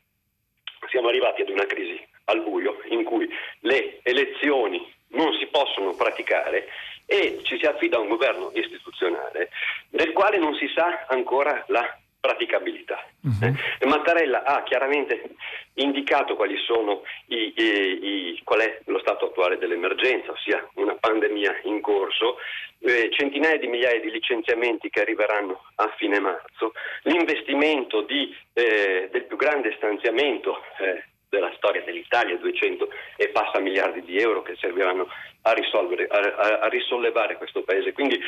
siamo arrivati ad una crisi al buio in cui le elezioni non si possono praticare e ci si affida a un governo istituzionale del quale non si sa ancora la praticabilità. Uh-huh. Mattarella ha chiaramente indicato quali sono i, i, i, qual è lo stato attuale dell'emergenza, ossia una pandemia in corso, eh, centinaia di migliaia di licenziamenti che arriveranno a fine marzo, l'investimento di, eh, del più grande stanziamento eh, della storia dell'Italia, 200 e passa miliardi di euro che serviranno a, a, a risollevare questo paese. Quindi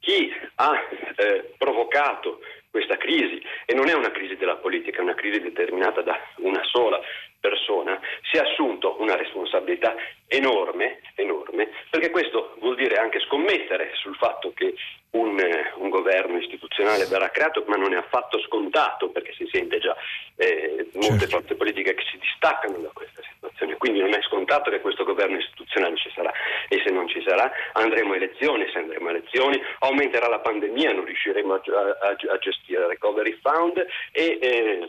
chi ha eh, provocato questa crisi, e non è una crisi della politica, è una crisi determinata da una sola persona, si è assunto una responsabilità enorme, enorme, perché questo vuol dire anche scommettere sul fatto che un, un, governo istituzionale verrà creato, ma non è affatto scontato, perché si sente già eh, molte certo. forze politiche che si distaccano da questa situazione. Quindi non è scontato che questo governo istituzionale ci sarà e se non ci sarà andremo a elezioni, se andremo a elezioni aumenterà la pandemia, non riusciremo a, a, a gestire il recovery fund e, eh,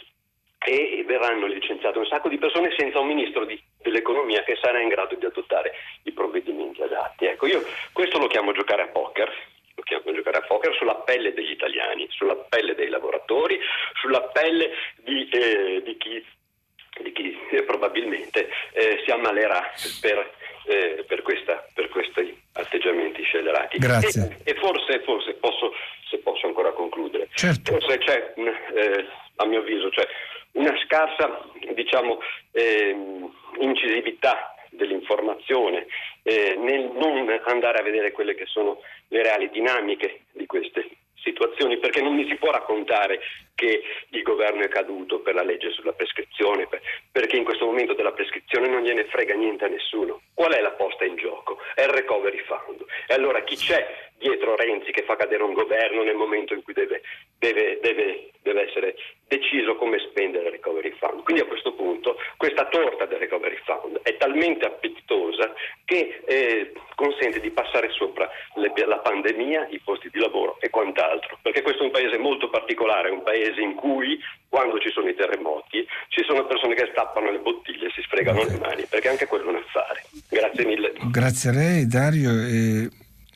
e verranno licenziate un sacco di persone senza un ministro di, dell'economia che sarà in grado di adottare i provvedimenti adatti. Ecco, io questo lo chiamo giocare a poker lo chiamo giocare a poker sulla pelle degli italiani, sulla pelle dei lavoratori, sulla pelle di, eh, di chi di chi eh, probabilmente eh, si ammalerà per, eh, per, questa, per, questi atteggiamenti scellerati. Grazie. E, e forse, forse posso, se posso ancora concludere, certo. forse c'è, eh, a mio avviso, c'è una scarsa diciamo, ehm, incisività dell'informazione, eh, nel non andare a vedere quelle che sono le reali dinamiche di queste situazioni, perché non mi si può raccontare che il governo è caduto per la legge sulla prescrizione, perché in questo momento della prescrizione non gliene frega niente a nessuno. Qual è la posta in gioco? È il recovery fund. E allora chi c'è dietro Renzi che fa cadere un governo nel momento in cui deve, deve, deve, deve essere deciso come spendere il recovery fund? Quindi a questo punto questa torta del recovery fund è talmente appetitosa che eh, consente di passare sopra le, la pandemia, i posti di lavoro e quant'altro, perché questo è un paese molto particolare, un paese in cui quando ci sono i terremoti ci sono persone che stappano le bottiglie e si sfregano okay. le mani, perché anche quello è un affare. Grazie mille. Grazie a lei Dario. E,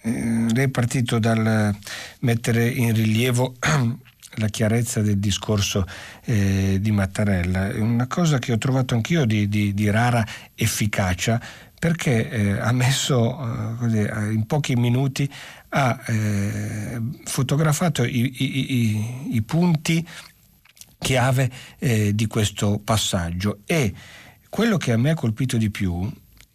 eh, lei è partito dal mettere in rilievo [CLEARS THROAT] la chiarezza del discorso eh, di Mattarella, è una cosa che ho trovato anch'io di, di, di rara efficacia perché eh, ha messo eh, così, in pochi minuti ha eh, fotografato i, i, i, punti chiave eh, di questo passaggio. E quello che a me ha colpito di più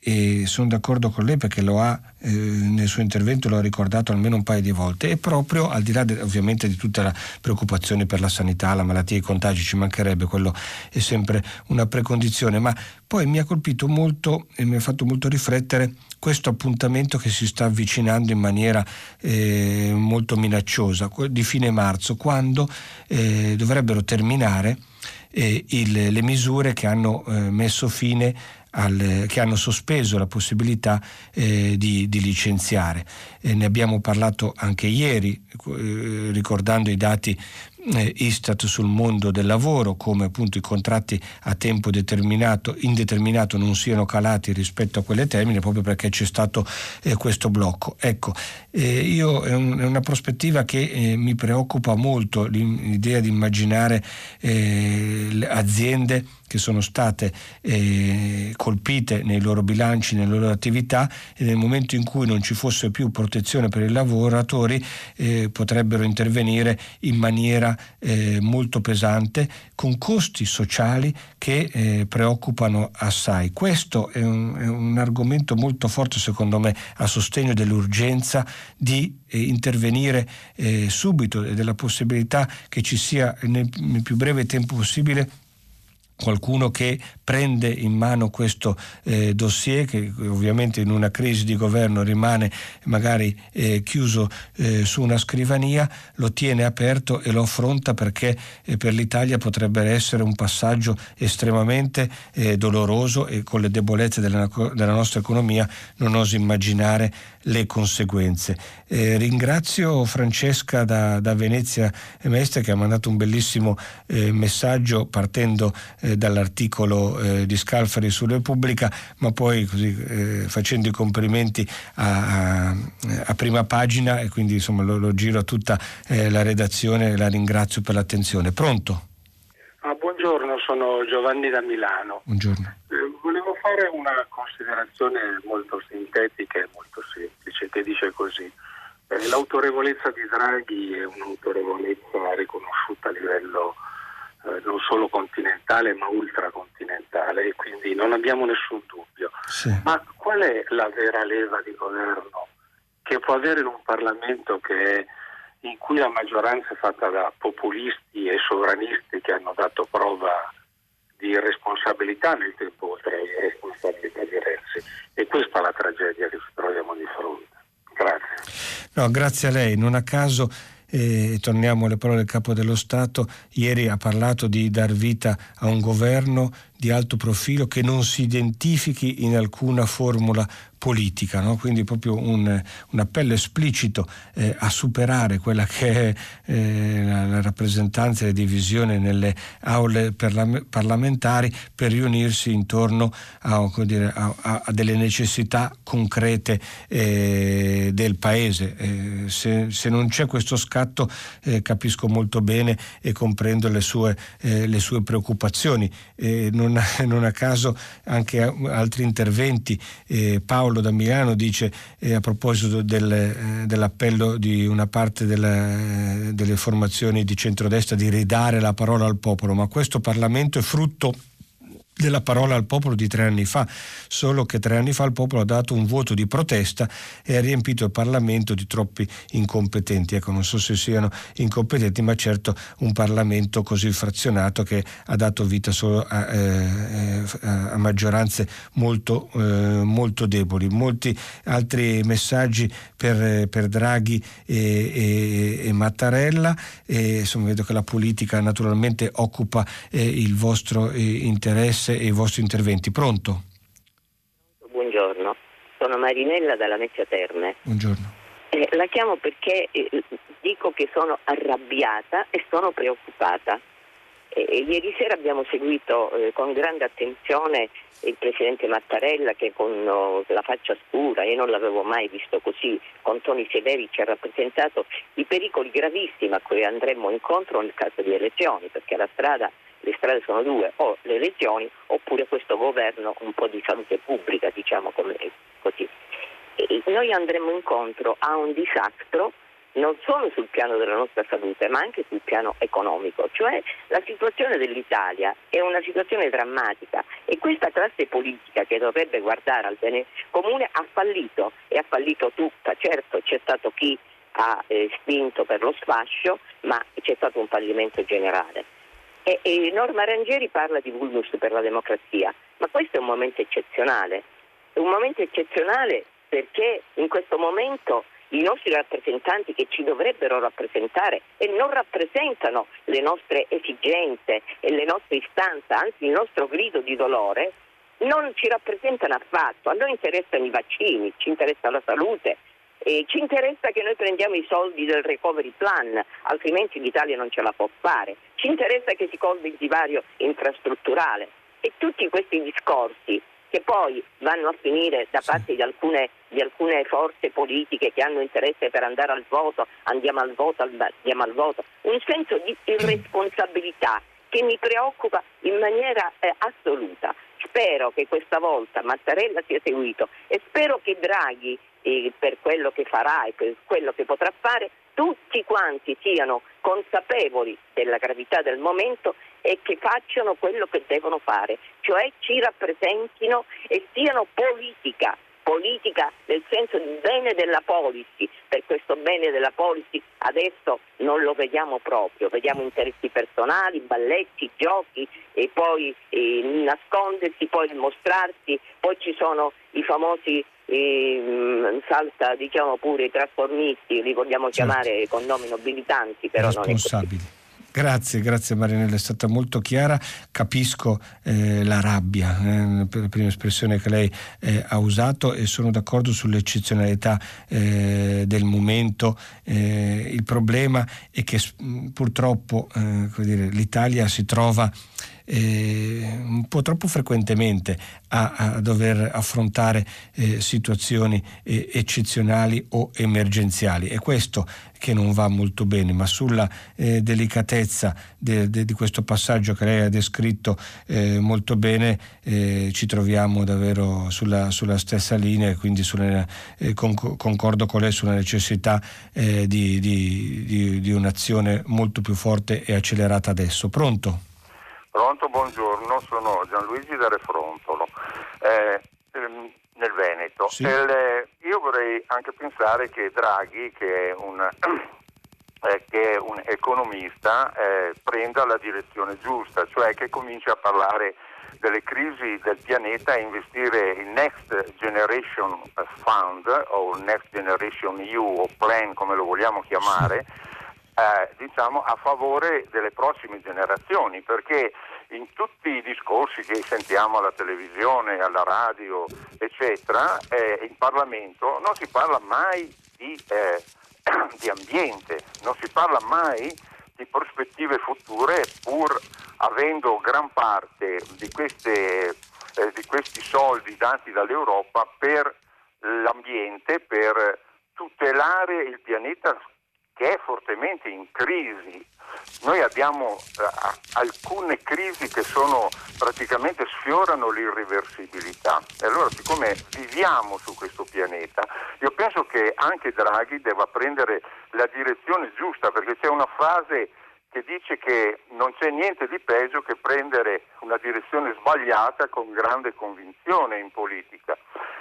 e sono d'accordo con lei perché lo ha eh, nel suo intervento lo ha ricordato almeno un paio di volte. E proprio al di là de, ovviamente di tutta la preoccupazione per la sanità, la malattia, i contagi ci mancherebbe, quello è sempre una precondizione, ma poi mi ha colpito molto e mi ha fatto molto riflettere questo appuntamento che si sta avvicinando in maniera eh, molto minacciosa di fine marzo, quando eh, dovrebbero terminare eh, il, le misure che hanno eh, messo fine al, che hanno sospeso la possibilità eh, di, di, licenziare. Eh, ne abbiamo parlato anche ieri, eh, ricordando i dati eh, Istat sul mondo del lavoro, come appunto i contratti a tempo determinato, indeterminato non siano calati rispetto a quelle termine, proprio perché c'è stato eh, questo blocco. Ecco, eh, io è, un, è, una prospettiva che eh, mi preoccupa molto, l'idea di immaginare eh, aziende che sono state eh, colpite nei loro bilanci, nelle loro attività e nel momento in cui non ci fosse più protezione per i lavoratori eh, potrebbero intervenire in maniera eh, molto pesante con costi sociali che eh, preoccupano assai. Questo è un, è un, argomento molto forte secondo me a sostegno dell'urgenza di eh, intervenire eh, subito e della possibilità che ci sia nel, nel più breve tempo possibile qualcuno che prende in mano questo eh, dossier che ovviamente in una crisi di governo rimane magari eh, chiuso eh, su una scrivania, lo tiene aperto e lo affronta perché eh, per l'Italia potrebbe essere un passaggio estremamente eh, doloroso e con le debolezze della, della, nostra economia non oso immaginare le conseguenze. Eh, ringrazio Francesca da, da Venezia Mestre che ha mandato un bellissimo messaggio partendo dall'articolo eh, di Scalfari su Repubblica, ma poi così, eh, facendo i complimenti a, a, a, prima pagina e quindi insomma lo, lo giro a tutta eh, la redazione e la ringrazio per l'attenzione. Pronto? Ah, buongiorno, sono Giovanni da Milano. Buongiorno. Eh, volevo fare una considerazione molto sintetica e molto semplice che dice così. Eh, l'autorevolezza di Draghi è un'autorevolezza riconosciuta a livello eh, non solo continentale ma ultracontinentale e quindi non abbiamo nessun dubbio. Sì. Ma qual è la vera leva di governo che può avere in un Parlamento che è, in cui la maggioranza è fatta da populisti e sovranisti che hanno dato prova di responsabilità nel tempo oltre alle responsabilità di Renzi? E questa è la tragedia che ci troviamo di fronte. Grazie. No, grazie a lei. Non a caso e torniamo alle parole del Capo dello Stato, ieri ha parlato di dar vita a un governo di alto profilo che non si identifichi in alcuna formula politica, no? quindi proprio un, un appello esplicito eh, a superare quella che è eh, la, rappresentanza e la divisione nelle aule parla- parlamentari per riunirsi intorno a, dire, a, a delle necessità concrete eh, del Paese. Eh, se, se, non c'è questo scatto eh, capisco molto bene e comprendo le sue, eh, le sue preoccupazioni. Non non, non a caso anche altri interventi. Eh, Paolo da Milano dice eh, a proposito del, eh, dell'appello di una parte della, delle formazioni di centrodestra di ridare la parola al popolo, ma questo Parlamento è frutto della parola al popolo di tre anni fa, solo che tre anni fa il popolo ha dato un voto di protesta e ha riempito il Parlamento di troppi incompetenti. Ecco, non so se siano incompetenti, ma certo un Parlamento così frazionato che ha dato vita solo a, eh, a maggioranze molto, eh, molto, deboli. Molti altri messaggi per, per Draghi e, e, e Mattarella. E, insomma, vedo che la politica naturalmente occupa eh, il vostro eh, interesse e i vostri interventi. Pronto? Buongiorno, sono Marinella dalla Mezzia Terme. Buongiorno. Eh, la chiamo perché eh, dico che sono arrabbiata e sono preoccupata. Eh, ieri sera abbiamo seguito eh, con grande attenzione il Presidente Mattarella che con oh, la faccia scura, io non l'avevo mai visto così, con toni severi ci ha rappresentato i pericoli gravissimi a cui andremmo incontro nel caso di elezioni, perché la strada le strade sono due, o le elezioni oppure questo governo un po' di salute pubblica, diciamo così. E noi andremo incontro a un disastro non solo sul piano della nostra salute ma anche sul piano economico, cioè la situazione dell'Italia è una situazione drammatica e questa classe politica che dovrebbe guardare al bene comune ha fallito e ha fallito tutta, certo c'è stato chi ha eh, spinto per lo sfascio ma c'è stato un fallimento generale. E, e Norma Rangieri parla di vulnus per la democrazia, ma questo è un momento eccezionale, è un momento eccezionale perché in questo momento i nostri rappresentanti che ci dovrebbero rappresentare e non rappresentano le nostre esigenze e le nostre istanze, anzi il nostro grido di dolore, non ci rappresentano affatto. A noi interessano i vaccini, ci interessa la salute, e ci interessa che noi prendiamo i soldi del recovery plan, altrimenti l'Italia non ce la può fare. Ci interessa che si colmi il divario infrastrutturale. E tutti questi discorsi che poi vanno a finire da parte di alcune, di alcune, forze politiche che hanno interesse per andare al voto, andiamo al voto, andiamo al voto, un senso di irresponsabilità che mi preoccupa in maniera eh, assoluta. Spero che questa volta Mattarella sia seguito e spero che Draghi per quello che farà e per quello che potrà fare, tutti quanti siano consapevoli della gravità del momento e che facciano quello che devono fare, cioè ci rappresentino e siano politica, politica nel senso di bene della policy, per questo bene della policy adesso non lo vediamo proprio, vediamo interessi personali, balletti, giochi e poi eh, nascondersi, poi mostrarsi, poi ci sono i famosi eh, salta diciamo pure i trasformisti, li vogliamo certo. chiamare con nomi nobilitanti, però responsabili. non. Grazie, grazie Marinella, è stata molto chiara, capisco eh, la rabbia, eh, per la prima espressione che lei eh, ha usato e sono d'accordo sull'eccezionalità eh, del momento. Eh, il problema è che purtroppo eh, dire, l'Italia si trova eh, un po' troppo frequentemente a, a dover affrontare eh, situazioni eh, eccezionali o emergenziali. È questo che non va molto bene, ma sulla eh, delicatezza de, de, di questo passaggio che lei ha descritto eh, molto bene eh, ci troviamo davvero sulla, sulla, stessa linea e quindi sulla, con, concordo con lei sulla necessità di, di, di, di un'azione molto più forte e accelerata adesso. Pronto? Pronto, buongiorno, sono Gianluigi da Refrontolo, eh, ehm, nel Veneto. Sì. El, io vorrei anche pensare che Draghi, che è un, [CLEARS THROAT] eh, che è un economista, eh, prenda la direzione giusta, cioè che cominci a parlare delle crisi del pianeta e investire il Next Generation Fund o Next Generation EU o Plan come lo vogliamo chiamare. Sì eh, diciamo, a favore delle prossime generazioni, perché in tutti i discorsi che sentiamo alla televisione, alla radio, eccetera, eh, in Parlamento non si parla mai di, eh, [CLEARS THROAT] di ambiente, non si parla mai di prospettive future pur avendo gran parte di, queste, eh, di questi soldi dati dall'Europa per l'ambiente, per tutelare il pianeta che è fortemente in crisi. Noi abbiamo eh, alcune crisi che sono praticamente sfiorano l'irreversibilità e allora siccome viviamo su questo pianeta io penso che anche Draghi debba prendere la direzione giusta perché c'è una frase che dice che non c'è niente di peggio che prendere una direzione sbagliata con grande convinzione in politica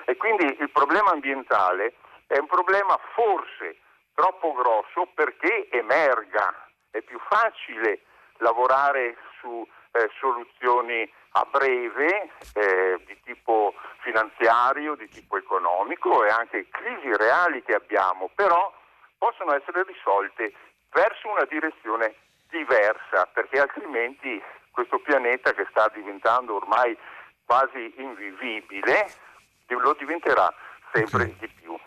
e quindi il problema ambientale è un problema forse troppo grosso perché emerga. È più facile lavorare su eh, soluzioni a breve eh, di tipo finanziario, di tipo economico e anche crisi reali che abbiamo, però possono essere risolte verso una direzione diversa, perché altrimenti questo pianeta che sta diventando ormai quasi invivibile lo diventerà sempre okay. di più.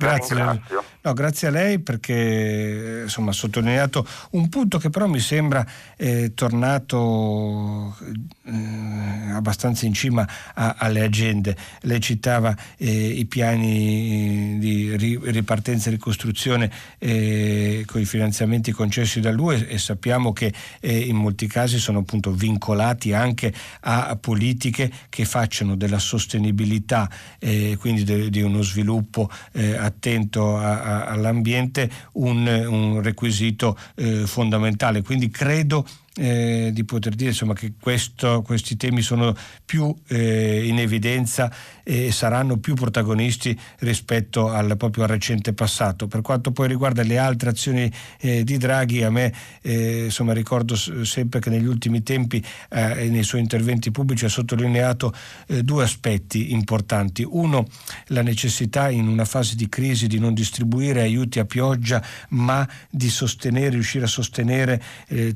Grazie, no, grazie a lei perché insomma, ha sottolineato un punto che però mi sembra eh, tornato eh, abbastanza in cima a, alle agende. Lei citava eh, i piani di ri, ripartenza e ricostruzione eh, con i finanziamenti concessi dall'UE e sappiamo che eh, in molti casi sono appunto vincolati anche a, politiche che facciano della sostenibilità, eh, quindi de, di uno sviluppo a attento a, a, all'ambiente un, un requisito eh, fondamentale. Quindi credo eh, di poter dire insomma, che questo, questi temi sono più eh, in evidenza e saranno più protagonisti rispetto al, proprio al recente passato. Per quanto poi riguarda le altre azioni eh, di Draghi, a me eh, insomma, ricordo sempre che negli ultimi tempi eh, nei suoi interventi pubblici ha sottolineato eh, due aspetti importanti. Uno, la necessità in una fase di crisi di non distribuire aiuti a pioggia, ma di sostenere, riuscire a sostenere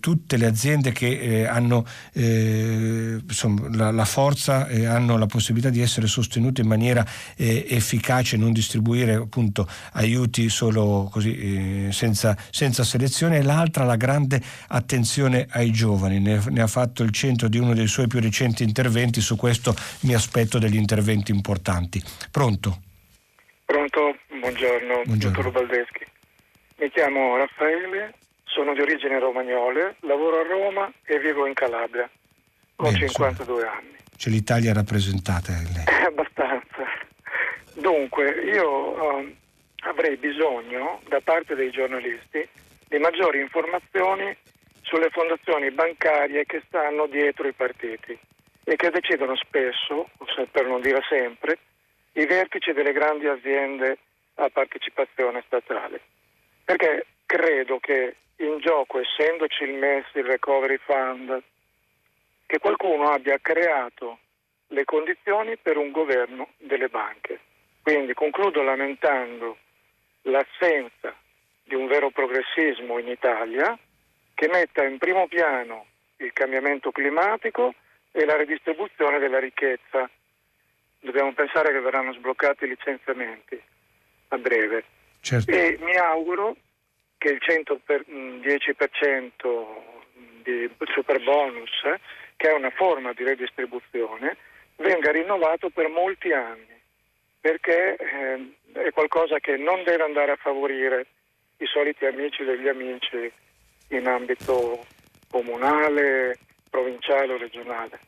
tutte le aziende aziende che eh, hanno eh, insomma, la, la, forza e hanno la possibilità di essere sostenute in maniera eh, efficace, non distribuire appunto aiuti solo così eh, senza, senza, selezione e l'altra la grande attenzione ai giovani. Ne, ne, ha fatto il centro di uno dei suoi più recenti interventi, su questo mi aspetto degli interventi importanti. Pronto? Pronto, buongiorno, buongiorno. dottor Baldeschi. Mi chiamo Raffaele, sono di origine romagnole, Vivo in Calabria. Ho Bene, 52 insomma, anni. C'è l'Italia rappresentata in lei. [LAUGHS] Abbastanza. Dunque, io uh, avrei bisogno da parte dei giornalisti di maggiori informazioni sulle fondazioni bancarie che stanno dietro i partiti e che decidono spesso, per non dire sempre, i vertici delle grandi aziende a partecipazione statale. Perché credo che in gioco, essendoci il MES, il Recovery Fund, che qualcuno abbia creato le condizioni per un governo delle banche. Quindi concludo lamentando l'assenza di un vero progressismo in Italia che metta in primo piano il cambiamento climatico e la redistribuzione della ricchezza. Dobbiamo pensare che verranno sbloccati i licenziamenti a breve. Certo. E mi auguro che il 110% mm, di super bonus, eh, che è una forma di redistribuzione, venga rinnovato per molti anni, perché eh, è qualcosa che non deve andare a favorire i soliti amici degli amici in ambito comunale, provinciale o regionale.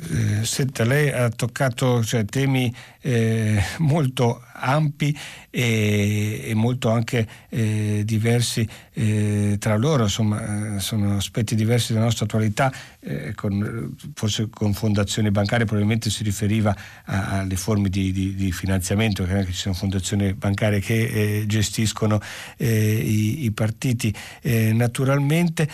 Eh, senta, lei ha toccato cioè, temi eh, molto ampi e, e molto anche eh, diversi eh, tra loro, insomma eh, sono aspetti diversi della nostra attualità, eh, con, forse con fondazioni bancarie probabilmente si riferiva a, alle forme di, di, di finanziamento, che anche ci sono fondazioni bancarie che eh, gestiscono i, i, partiti. Naturalmente,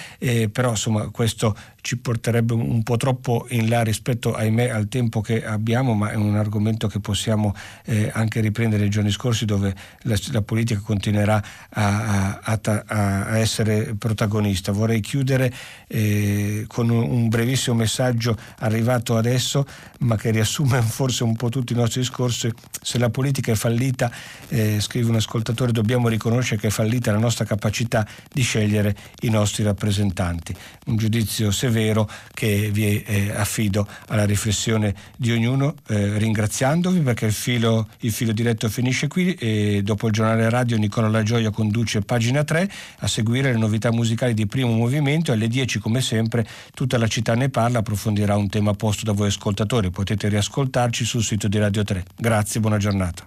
però insomma questo ci porterebbe un po' troppo in là rispetto ahimè al tempo che abbiamo, ma è un argomento che possiamo eh, anche riprendere nei giorni scorsi dove la, la politica continuerà a, a, a, a, essere protagonista. Vorrei chiudere eh, con un, un, brevissimo messaggio arrivato adesso, ma che riassume [LAUGHS] forse un po' tutti i nostri discorsi. Se la politica è fallita, eh, scrive un ascoltatore, dobbiamo riconoscere che è fallita la nostra capacità di scegliere i nostri rappresentanti. Un giudizio severo che vi eh, affido alla riflessione di ognuno, eh, ringraziandovi perché il filo, il filo diretto finisce qui e dopo il giornale radio Nicola La Gioia conduce pagina 3 a seguire le novità musicali di primo movimento e alle 10 come sempre tutta la città ne parla approfondirà un tema posto da voi ascoltatori. Potete riascoltarci sul sito di Radio 3 grazie buona giornata